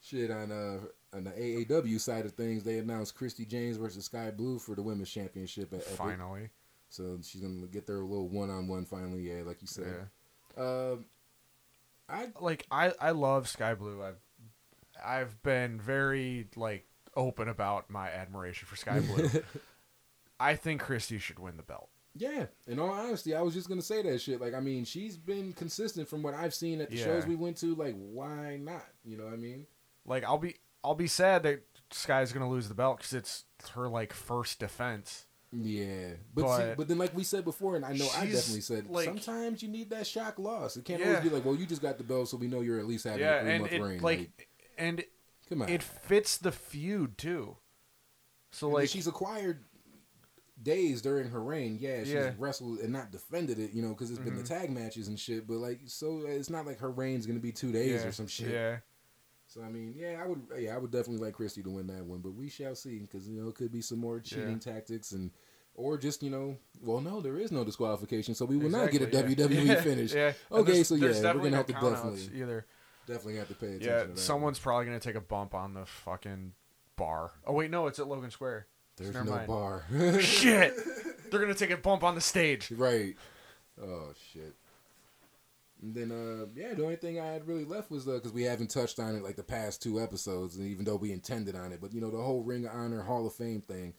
Speaker 1: Shit on uh on the AAW side of things, they announced Christi Jaynes versus Sky Blue for the women's championship at Epic.
Speaker 2: Finally.
Speaker 1: So she's gonna get their little one on one finally. Yeah, like you said.
Speaker 2: Yeah.
Speaker 1: Um, I
Speaker 2: like I I love Sky Blue. I've I've been very like open about my admiration for Sky Blue. <laughs> I think Christi should win the belt.
Speaker 1: Yeah, in all honesty, I was just gonna say that shit. Like, I mean, she's been consistent from what I've seen at the
Speaker 2: Yeah.
Speaker 1: shows we went to. Like, why not? You know what I mean?
Speaker 2: Like I'll be I'll be sad that Sky's gonna lose the belt because it's her like first defense.
Speaker 1: Yeah, but see,
Speaker 2: But-
Speaker 1: but then like we said before, and I know I definitely said
Speaker 2: like-
Speaker 1: sometimes you need that shock loss. It can't
Speaker 2: Yeah.
Speaker 1: always be like, well, you just got the belt, so we know you're at least having
Speaker 2: yeah,
Speaker 1: a three month
Speaker 2: it,
Speaker 1: reign.
Speaker 2: like, and
Speaker 1: come on,
Speaker 2: it fits the feud too. So
Speaker 1: And
Speaker 2: like
Speaker 1: she's acquired days during her reign. Yeah, she's
Speaker 2: Yeah.
Speaker 1: wrestled and not defended it, you know, because it's been the
Speaker 2: Mhm.
Speaker 1: tag matches and shit. But like, so it's not like her reign's gonna be two days or some shit.
Speaker 2: Yeah,
Speaker 1: So I mean, yeah, I would, yeah, I would definitely like Christi to win that one, but we shall see because you know it could be some more cheating
Speaker 2: Yeah.
Speaker 1: tactics and. Or just you know, well, no, there is no disqualification, so we will not get a
Speaker 2: Exactly,
Speaker 1: WWE <laughs>
Speaker 2: yeah.
Speaker 1: finish.
Speaker 2: Yeah.
Speaker 1: Okay, so yeah, we're gonna
Speaker 2: no
Speaker 1: have to definitely,
Speaker 2: either.
Speaker 1: definitely have to pay attention.
Speaker 2: Yeah,
Speaker 1: to that.
Speaker 2: someone's probably gonna take a bump on the fucking bar. Oh wait, no, it's at Logan Square.
Speaker 1: There's
Speaker 2: Never
Speaker 1: no
Speaker 2: mind.
Speaker 1: bar.
Speaker 2: Shit, <laughs> they're gonna take a bump on the stage.
Speaker 1: right. Oh shit. And then, uh, yeah, the only thing I had really left was because we haven't touched on it like the past two episodes, and even though we intended on it, but you know the whole Ring of Honor Hall of Fame thing.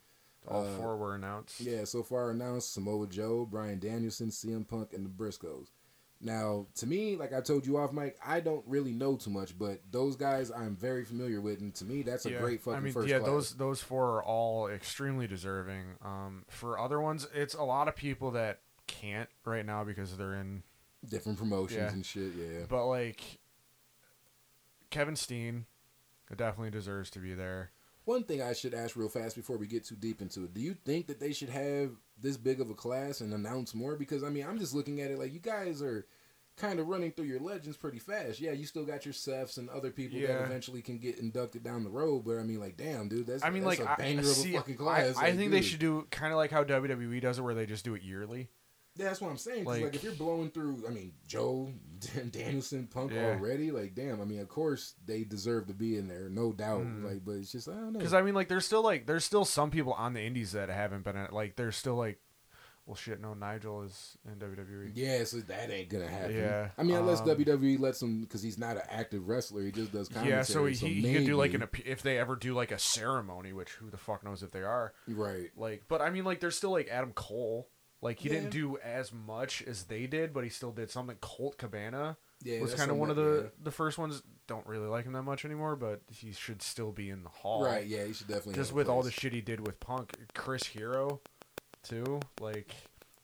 Speaker 2: All
Speaker 1: Uh,
Speaker 2: four were announced.
Speaker 1: Yeah, so far announced Samoa Joe, Bryan Danielson, CM Punk, and the Briscoes. Now, to me, like I told you off mic, I don't really know too much, but those guys I'm very familiar with, and to me, that's a
Speaker 2: Yeah,
Speaker 1: great fucking
Speaker 2: I mean,
Speaker 1: first
Speaker 2: yeah,
Speaker 1: class.
Speaker 2: those those four are all extremely deserving. Um, for other ones, it's a lot of people that can't right now because they're in.
Speaker 1: Different promotions
Speaker 2: Yeah.
Speaker 1: and shit. Yeah,
Speaker 2: But like, Kevin Steen definitely deserves to be there.
Speaker 1: One thing I should ask real fast before we get too deep into it: Do you think that they should have this big of a class and announce more? Because I mean, I'm just looking at it like you guys are kind of running through your legends pretty fast. Yeah, you still got your Seths and other people that eventually can get inducted down the road. But I mean, like, damn, dude, that's
Speaker 2: I mean,
Speaker 1: that's
Speaker 2: like,
Speaker 1: a
Speaker 2: I,
Speaker 1: banger
Speaker 2: see,
Speaker 1: of a fucking class.
Speaker 2: I
Speaker 1: Like,
Speaker 2: think they should do kind of like how WWE does it, where they just do it yearly.
Speaker 1: That's what I'm saying. like,
Speaker 2: Like-
Speaker 1: if you're blowing through, I mean, Joe, <laughs> Danielson, Punk
Speaker 2: Yeah.
Speaker 1: already, like, damn. I mean, of course they deserve to be in there, no doubt.
Speaker 2: Mhm.
Speaker 1: Like, but it's just I don't know.
Speaker 2: Because I mean, like, there's still like there's still some people on the indies that haven't been in, like there's still like, well, shit, no, Nigel is in. WWE.
Speaker 1: yeah, so that ain't gonna happen.
Speaker 2: Yeah,
Speaker 1: I mean, unless
Speaker 2: um,
Speaker 1: WWE lets him, because he's not an active wrestler, he just does commentary.
Speaker 2: Yeah, so he, he could do like an if they ever do like a ceremony, which who the fuck knows if they are.
Speaker 1: right.
Speaker 2: Like, but I mean, like, there's still like Adam Cole. Like he
Speaker 1: Yeah.
Speaker 2: didn't do as much as they did, but he still did something. Colt Cabana
Speaker 1: Yeah,
Speaker 2: was kind of one of the
Speaker 1: that-
Speaker 2: the first ones. Don't really like him that much anymore, but he should still be in the hall.
Speaker 1: right. Yeah, he should definitely be. Just
Speaker 2: with all the shit he did with Punk, Chris Hero, too. Like,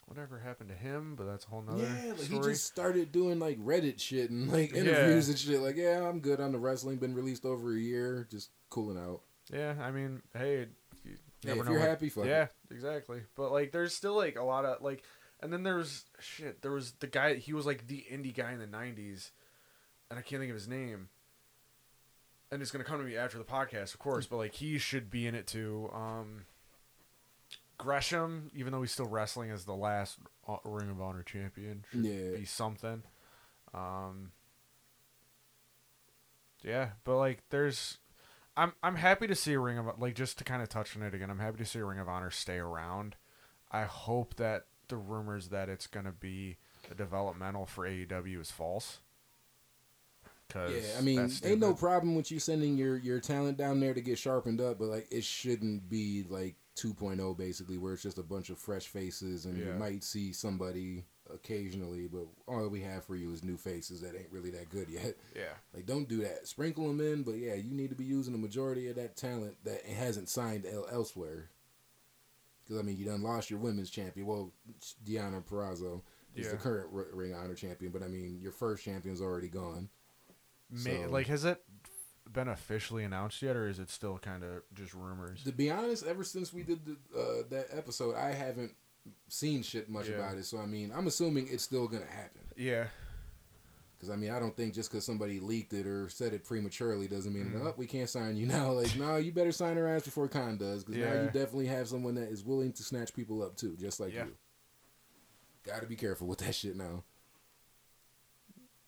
Speaker 2: whatever happened to him? But that's a whole nother
Speaker 1: yeah, like he just started doing like Reddit shit and like
Speaker 2: Yeah.
Speaker 1: interviews and shit. Like, yeah, I'm good on the wrestling. Been released over a year, just cooling out.
Speaker 2: Yeah, I mean, hey,
Speaker 1: Hey, if you're
Speaker 2: what-
Speaker 1: happy, fuck
Speaker 2: yeah,
Speaker 1: it.
Speaker 2: exactly. But like, there's still like a lot of like, and then there's shit. There was the guy. He was like the indie guy in the '90s, and I can't think of his name. And it's gonna come to me after the podcast, of course. But like, he should be in it too. Um, Gresham, even though he's still wrestling as the last uh, Ring of Honor champion, should
Speaker 1: Yeah.
Speaker 2: be something. Um, yeah, but like, there's I'm I'm happy to see Ring of like just to kind of touch on it again. I'm happy to see Ring of Honor stay around. I hope that the rumors that it's gonna be a developmental for AEW is false.
Speaker 1: Yeah, I mean, ain't no problem with you sending your your talent down there to get sharpened up, but like it shouldn't be like 2.0 basically, where it's just a bunch of fresh faces, and you might see somebody occasionally, but all we have for you is new faces that ain't really that good yet.
Speaker 2: yeah, <laughs>
Speaker 1: Like, don't do that. Sprinkle them in, but yeah, you need to be using the majority of that talent that hasn't signed el- elsewhere. Because I mean, you done lost your women's champion. Well, Deonna Purrazzo is the current R- Ring of Honor champion, but I mean, your first champion's already gone.
Speaker 2: May,
Speaker 1: So-
Speaker 2: like has it been officially announced yet, or is it still kind of just rumors?
Speaker 1: To be honest, ever since we did the, uh, that episode, I haven't seen shit much
Speaker 2: Yeah.
Speaker 1: about it. So I mean, I'm assuming it's still gonna happen.
Speaker 2: Yeah,
Speaker 1: Because I mean, I don't think just because somebody leaked it or said it prematurely doesn't mean
Speaker 2: Mhm.
Speaker 1: oh, we can't sign you <laughs> now. Like, no, you better sign her ass before Khan does. Because now you definitely have someone that is willing to snatch people up too, just like
Speaker 2: Yeah.
Speaker 1: you. Got to be careful with that <laughs> shit now.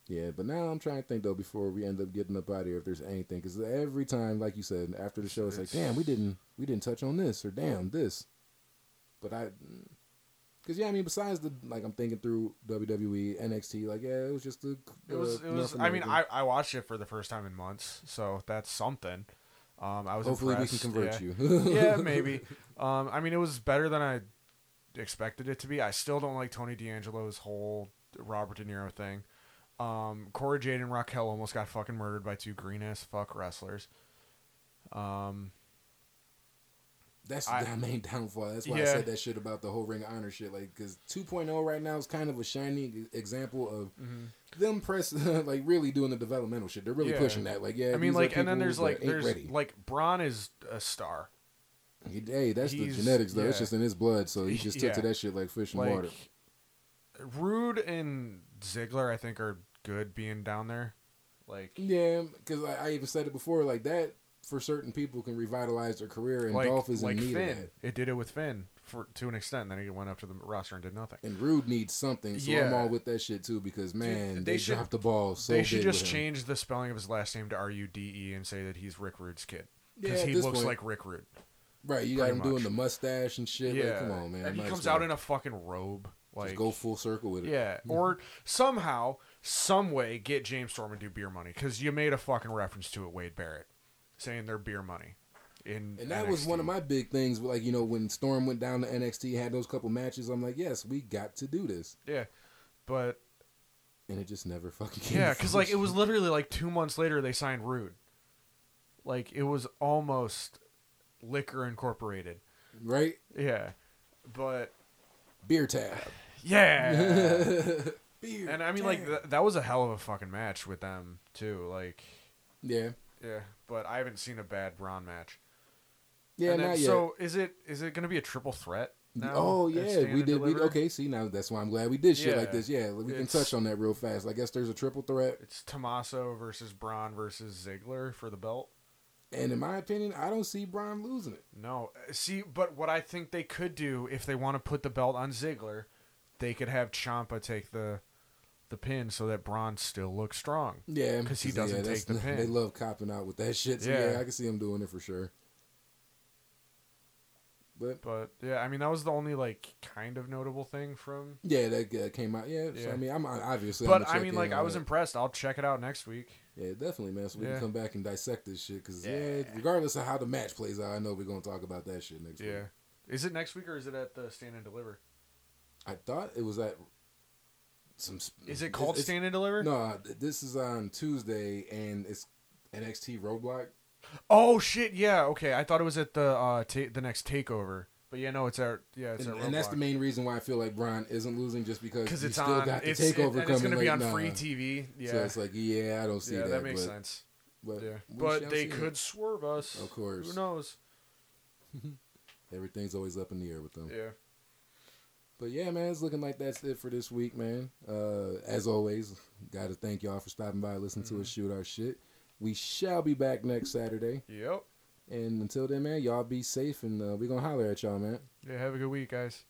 Speaker 1: Yeah, but now I'm trying to think though before we end up getting up out of here if there's anything because every time, like you said, after the show, it's, like, damn, we didn't we didn't touch on this or damn this. But I, because yeah, I mean, besides the like, I'm thinking through WWE, NXT, like yeah, it was just the.
Speaker 2: it was. It was. I mean, I I watched it for the first time in months, so that's something. Um, I was
Speaker 1: Hopefully we can convert
Speaker 2: yeah.
Speaker 1: you. <laughs>
Speaker 2: yeah, maybe. Um, I mean, it was better than I expected it to be. I still don't like Tony D'Angelo's whole Robert De Niro thing. Um, Cora Jade and Raquel almost got fucking murdered by two green ass fuck wrestlers. Um,
Speaker 1: That's
Speaker 2: I-
Speaker 1: the main downfall. That's why I said that shit about the whole Ring of Honor shit. Like, because 2.0 right now is kind of a shining example of mm-hmm. them press, <laughs> like, really doing the developmental shit. They're really
Speaker 2: Yeah.
Speaker 1: pushing that. Like, yeah,
Speaker 2: I mean, like, and then there's like there's
Speaker 1: ready.
Speaker 2: like Bron is a star.
Speaker 1: He- hey, that's the genetics though. It's just in his blood, so he just took to that shit like fish and
Speaker 2: Like
Speaker 1: water.
Speaker 2: Roode and Ziggler, I think, are good being down there. Like,
Speaker 1: Yeah, because I, I even said it before. Like that, for certain people, can revitalize their career, and
Speaker 2: like,
Speaker 1: Dolph is
Speaker 2: like
Speaker 1: in need
Speaker 2: Finn.
Speaker 1: of that.
Speaker 2: It did it with Finn for to an extent. Then he went up to the roster and did nothing.
Speaker 1: And Roode needs something, so I'm all with that shit too. Because man,
Speaker 2: they
Speaker 1: they,
Speaker 2: should-
Speaker 1: dropped the ball so
Speaker 2: they should just change the spelling of his last name to R U D E and say that he's Rick Rude's kid
Speaker 1: Yeah,
Speaker 2: because
Speaker 1: at
Speaker 2: he looks
Speaker 1: point-
Speaker 2: like Rick Rude.
Speaker 1: Right, you got him doing the mustache and shit.
Speaker 2: Yeah,
Speaker 1: Like, come on, man.
Speaker 2: And he
Speaker 1: as
Speaker 2: comes
Speaker 1: well
Speaker 2: out in a fucking robe. Like,
Speaker 1: just go full circle with it.
Speaker 2: yeah, mm-hmm. or somehow, some way, get James Storm and do beer money because you made a fucking reference to it, Wade Barrett, saying they're beer money. In
Speaker 1: And that was one of my big things. Like you know, when Storm went down to NXT, had those couple matches. I'm like, yes, we got to do this,
Speaker 2: yeah, but
Speaker 1: and it just never fucking came.
Speaker 2: yeah, because like it was literally like two months later they signed Roode. Like it was almost Liquor Incorporated.
Speaker 1: right.
Speaker 2: Yeah, but
Speaker 1: Beer tab.
Speaker 2: yeah. <laughs>
Speaker 1: Beer.
Speaker 2: And I mean, like th- that was a hell of a fucking match with them too. Like,
Speaker 1: yeah,
Speaker 2: yeah, but I haven't seen a bad Bron match.
Speaker 1: yeah,
Speaker 2: And then-
Speaker 1: not yet.
Speaker 2: So is it is it gonna be a triple threat? Now
Speaker 1: oh yeah, we did. We, okay, see now that's why I'm glad we did shit like this. Yeah, we can touch on that real fast. I guess there's a triple threat,
Speaker 2: It's Tommaso versus Bron versus Ziggler for the belt.
Speaker 1: and in my opinion, I don't see Bron losing it.
Speaker 2: No, see, but what I think they could do if they want to put the belt on Ziggler, they could have Ciampa take the the pin so that Bron still looks strong.
Speaker 1: Yeah,
Speaker 2: because he doesn't
Speaker 1: that's-
Speaker 2: take the <laughs> pin.
Speaker 1: They love copping out with that shit. So yeah.
Speaker 2: Yeah.
Speaker 1: I can see him doing it for sure. But
Speaker 2: But yeah, I mean that was the only like kind of notable thing from.
Speaker 1: yeah, that uh, came out. Yeah, so I mean, I'm obviously.
Speaker 2: But I mean, like I was
Speaker 1: that.
Speaker 2: impressed. I'll check it out next week.
Speaker 1: Yeah, definitely, man. So we
Speaker 2: Yeah.
Speaker 1: can come back and dissect this shit. Because yeah.
Speaker 2: Yeah.
Speaker 1: regardless of how the match plays out, I know we're gonna talk about that shit next week.
Speaker 2: Yeah.
Speaker 1: week.
Speaker 2: Is it next week or is it at the Stand and Deliver?
Speaker 1: I thought it was at some.
Speaker 2: Is it called Stand and Deliver?
Speaker 1: No, this is on Tuesday, and it's NXT Roadblock.
Speaker 2: Oh shit! Yeah. Okay. I thought it was at the uh ta- the next takeover. But yeah, no, it's at yeah, it's
Speaker 1: And,
Speaker 2: at
Speaker 1: and that's the main reason why I feel like Bron isn't losing, just because
Speaker 2: because it's
Speaker 1: still
Speaker 2: on.
Speaker 1: got the
Speaker 2: it's
Speaker 1: takeover
Speaker 2: it,
Speaker 1: coming.
Speaker 2: it's gonna be on free. TV. Yeah.
Speaker 1: So it's like, yeah, I don't see
Speaker 2: yeah,
Speaker 1: that.
Speaker 2: that, makes
Speaker 1: but,
Speaker 2: sense.
Speaker 1: But,
Speaker 2: Yeah, but they could swerve us.
Speaker 1: Of course.
Speaker 2: Who knows? <laughs>
Speaker 1: Everything's always up in the air with them.
Speaker 2: Yeah.
Speaker 1: But yeah, man, it's looking like that's it for this week, man. Uh, as always, got to thank y'all for stopping by, listening to us shoot our shit. We shall be back next Saturday.
Speaker 2: Yep.
Speaker 1: And until then, man, y'all be safe, and uh, we going to holler at y'all, man.
Speaker 2: Yeah. Have a good week, guys.